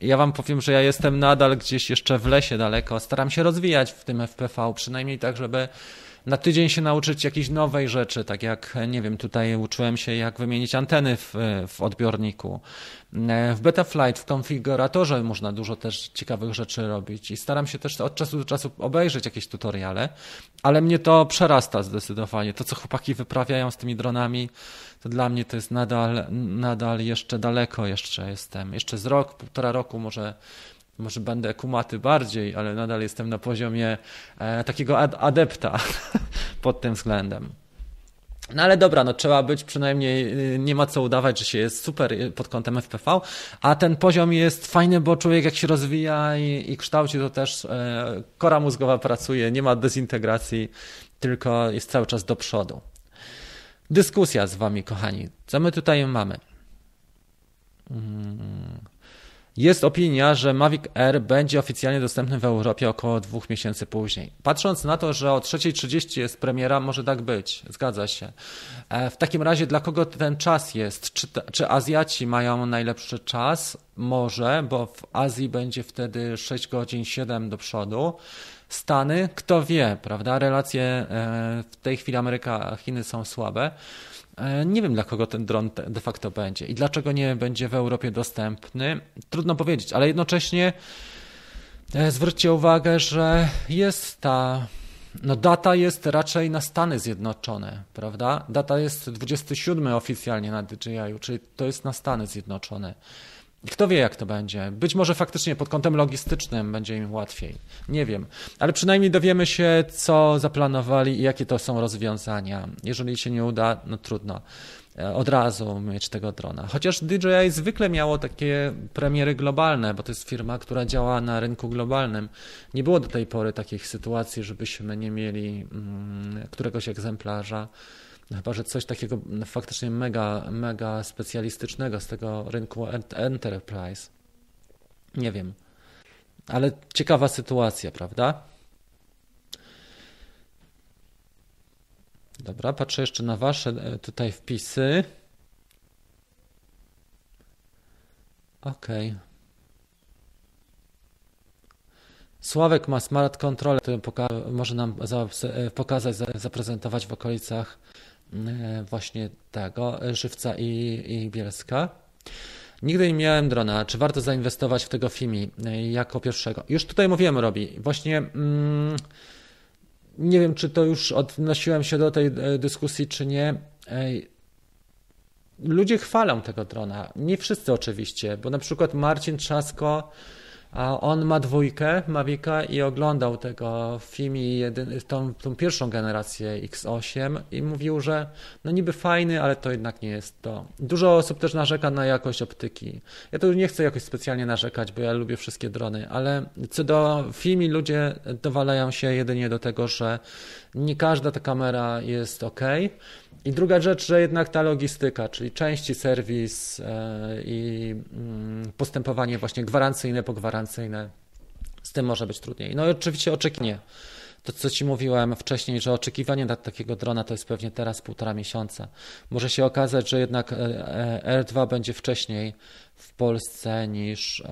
Ja wam powiem, że ja jestem nadal gdzieś jeszcze w lesie daleko. Staram się rozwijać w tym FPV, przynajmniej tak, żeby na tydzień się nauczyć jakiejś nowej rzeczy, tak jak, nie wiem, tutaj uczyłem się, jak wymienić anteny w, w odbiorniku. W Betaflight, w konfiguratorze można dużo też ciekawych rzeczy robić i staram się też od czasu do czasu obejrzeć jakieś tutoriale, ale mnie to przerasta zdecydowanie. To, co chłopaki wyprawiają z tymi dronami, to dla mnie to jest nadal, nadal jeszcze daleko jeszcze jestem. Jeszcze z rok, półtora roku może może będę kumaty bardziej, ale nadal jestem na poziomie e, takiego ad adepta [laughs] pod tym względem. No ale dobra, no trzeba być przynajmniej, y, nie ma co udawać, że się jest super y, pod kątem FPV, a ten poziom jest fajny, bo człowiek jak się rozwija i, i kształci, to też e, kora mózgowa pracuje, nie ma dezintegracji, tylko jest cały czas do przodu. Dyskusja z Wami, kochani. Co my tutaj mamy? Hmm. Jest opinia, że Mavic Air będzie oficjalnie dostępny w Europie około dwóch miesięcy później. Patrząc na to, że o 3.30 jest premiera, może tak być, zgadza się. E, w takim razie dla kogo ten czas jest? Czy, czy Azjaci mają najlepszy czas? Może, bo w Azji będzie wtedy 6 godzin 7 do przodu. Stany, kto wie, prawda? Relacje e, w tej chwili Ameryka, Chiny są słabe nie wiem, dla kogo ten dron de facto będzie i dlaczego nie będzie w Europie dostępny. Trudno powiedzieć, ale jednocześnie e, zwróćcie uwagę, że jest ta. No data jest raczej na Stany Zjednoczone, prawda? Data jest 27 oficjalnie na DJI, czyli to jest na Stany Zjednoczone. Kto wie, jak to będzie? Być może faktycznie pod kątem logistycznym będzie im łatwiej. Nie wiem, ale przynajmniej dowiemy się, co zaplanowali i jakie to są rozwiązania. Jeżeli się nie uda, no trudno e, od razu mieć tego drona. Chociaż DJI zwykle miało takie premiery globalne, bo to jest firma, która działa na rynku globalnym. Nie było do tej pory takich sytuacji, żebyśmy nie mieli mm, któregoś egzemplarza Chyba, że coś takiego faktycznie mega, mega specjalistycznego z tego rynku enterprise. Nie wiem. Ale ciekawa sytuacja, prawda? Dobra, patrzę jeszcze na Wasze e, tutaj wpisy. OK. Sławek ma smart controller, który może nam e, pokazać, zaprezentować w okolicach właśnie tego, Żywca i, i Bielska. Nigdy nie miałem drona. Czy warto zainwestować w tego Fimi e, jako pierwszego? Już tutaj mówiłem, Robi. Właśnie mm, nie wiem, czy to już odnosiłem się do tej e, dyskusji, czy nie. Ludzie chwalą tego drona. Nie wszyscy oczywiście, bo na przykład Marcin Trzasko a on ma dwójkę Mavica i oglądał tego Fimi, jedyn, tą, tą pierwszą generację X8 i mówił, że no niby fajny, ale to jednak nie jest to. Dużo osób też narzeka na jakość optyki. Ja tu nie chcę jakoś specjalnie narzekać, bo ja lubię wszystkie drony, ale co do Fimi ludzie dowalają się jedynie do tego, że nie każda ta kamera jest ok, i druga rzecz, że jednak ta logistyka, czyli części, serwis e, i mm, postępowanie właśnie gwarancyjne, pogwarancyjne, z tym może być trudniej. No i oczywiście oczekiwanie. To, co Ci mówiłem wcześniej, że oczekiwanie na takiego drona to jest pewnie teraz półtora miesiąca. Może się okazać, że jednak e, e, R2 będzie wcześniej w Polsce niż,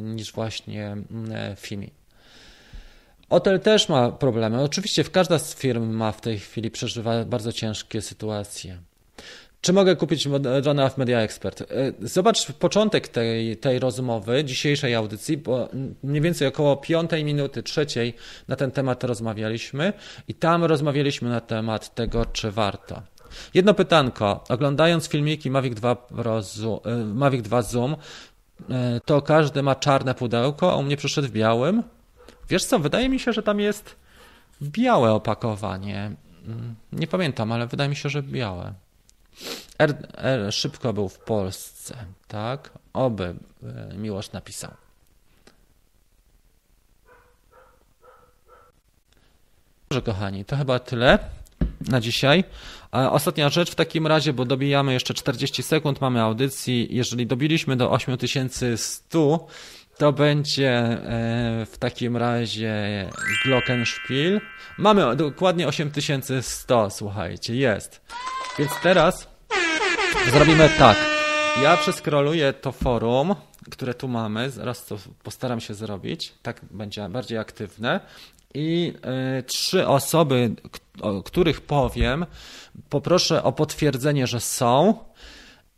niż właśnie mm, FIMI. Hotel też ma problemy. Oczywiście każda z firm ma w tej chwili, przeżywa bardzo ciężkie sytuacje. Czy mogę kupić drona w Media Expert? E, zobacz początek tej, tej rozmowy, dzisiejszej audycji, bo mniej więcej około piątej minuty, trzeciej na ten temat rozmawialiśmy i tam rozmawialiśmy na temat tego, czy warto. Jedno pytanko. Oglądając filmiki Mavic 2, Pro e, Mavic 2 Zoom, e, to każdy ma czarne pudełko, a u mnie przyszedł w białym. Wiesz co, wydaje mi się, że tam jest białe opakowanie. Mm, nie pamiętam, ale wydaje mi się, że białe. R, R szybko był w Polsce, tak? Oby e, Miłosz napisał. Dobrze, kochani, to chyba tyle na dzisiaj. Ostatnia rzecz w takim razie, bo dobijamy jeszcze 40 sekund, mamy audycji. Jeżeli dobiliśmy do 8100, to będzie e, w takim razie Glockenspiel. Mamy dokładnie 8100, słuchajcie, jest. Więc teraz zrobimy tak. Ja przeskroluję to forum, które tu mamy, zaraz to postaram się zrobić, tak będzie bardziej aktywne. I y, trzy osoby, o których powiem, poproszę o potwierdzenie, że są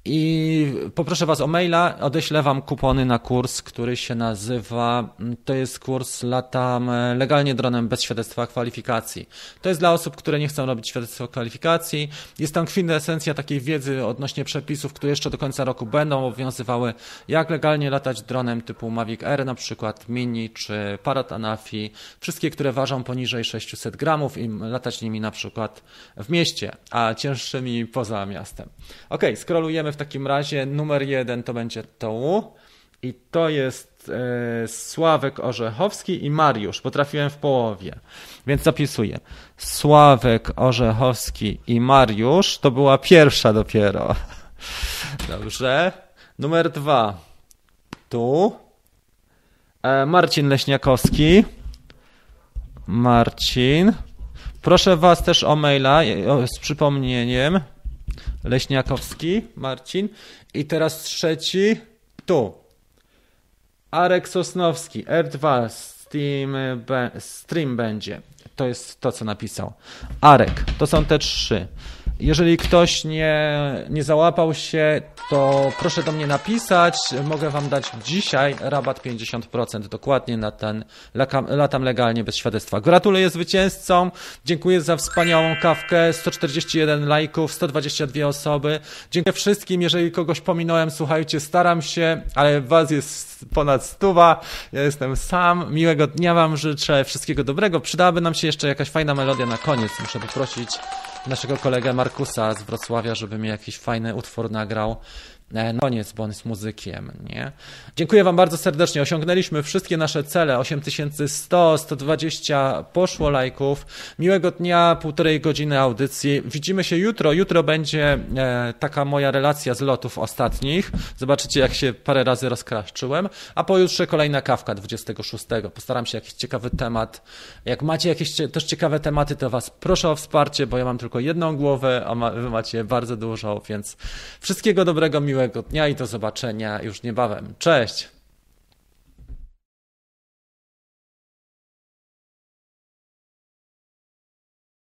i poproszę Was o maila, odeślę Wam kupony na kurs, który się nazywa, to jest kurs Latam legalnie dronem bez świadectwa kwalifikacji. To jest dla osób, które nie chcą robić świadectwa kwalifikacji. Jest tam kwintesencja takiej wiedzy odnośnie przepisów, które jeszcze do końca roku będą obowiązywały, jak legalnie latać dronem typu Mavic Air na przykład, Mini czy Parrot Anafi, wszystkie, które ważą poniżej 600 gramów i latać nimi na przykład w mieście, a cięższymi poza miastem. Ok, skrolujemy w takim razie numer jeden to będzie to i to jest e, Sławek Orzechowski i Mariusz. Potrafiłem w połowie, więc zapisuję. Sławek Orzechowski i Mariusz to była pierwsza dopiero. [laughs] Dobrze. Numer dwa. Tu. E, Marcin Leśniakowski. Marcin. Proszę Was też o maila z przypomnieniem. Leśniakowski, Marcin. I teraz trzeci, tu. Arek Sosnowski, R2, Steam, Stream będzie. To jest to, co napisał. Arek, to są te trzy. Jeżeli ktoś nie, nie załapał się, to proszę do mnie napisać. Mogę Wam dać dzisiaj rabat 50% dokładnie na ten latam legalnie bez świadectwa. Gratuluję zwycięzcom. Dziękuję za wspaniałą kawkę. 141 lajków, 122 osoby. Dziękuję wszystkim. Jeżeli kogoś pominąłem, słuchajcie, staram się, ale Was jest ponad stuwa. Ja jestem sam. Miłego dnia Wam życzę. Wszystkiego dobrego. Przydałaby nam się jeszcze jakaś fajna melodia na koniec. Muszę poprosić naszego kolegę Markusa z Wrocławia, żeby mi jakiś fajny utwór nagrał. E, no koniec, bo on jest muzykiem, nie? Dziękuję Wam bardzo serdecznie. Osiągnęliśmy wszystkie nasze cele. 8100, 120 poszło lajków. Miłego dnia, półtorej godziny audycji. Widzimy się jutro. Jutro będzie e, taka moja relacja z lotów ostatnich. Zobaczycie, jak się parę razy rozkraszczyłem. A pojutrze kolejna kawka 26. Postaram się jakiś ciekawy temat. Jak macie jakieś też ciekawe tematy, to Was proszę o wsparcie, bo ja mam tylko jedną głowę, a Wy macie bardzo dużo, więc wszystkiego dobrego, miłego miłego dnia i do zobaczenia już niebawem. Cześć!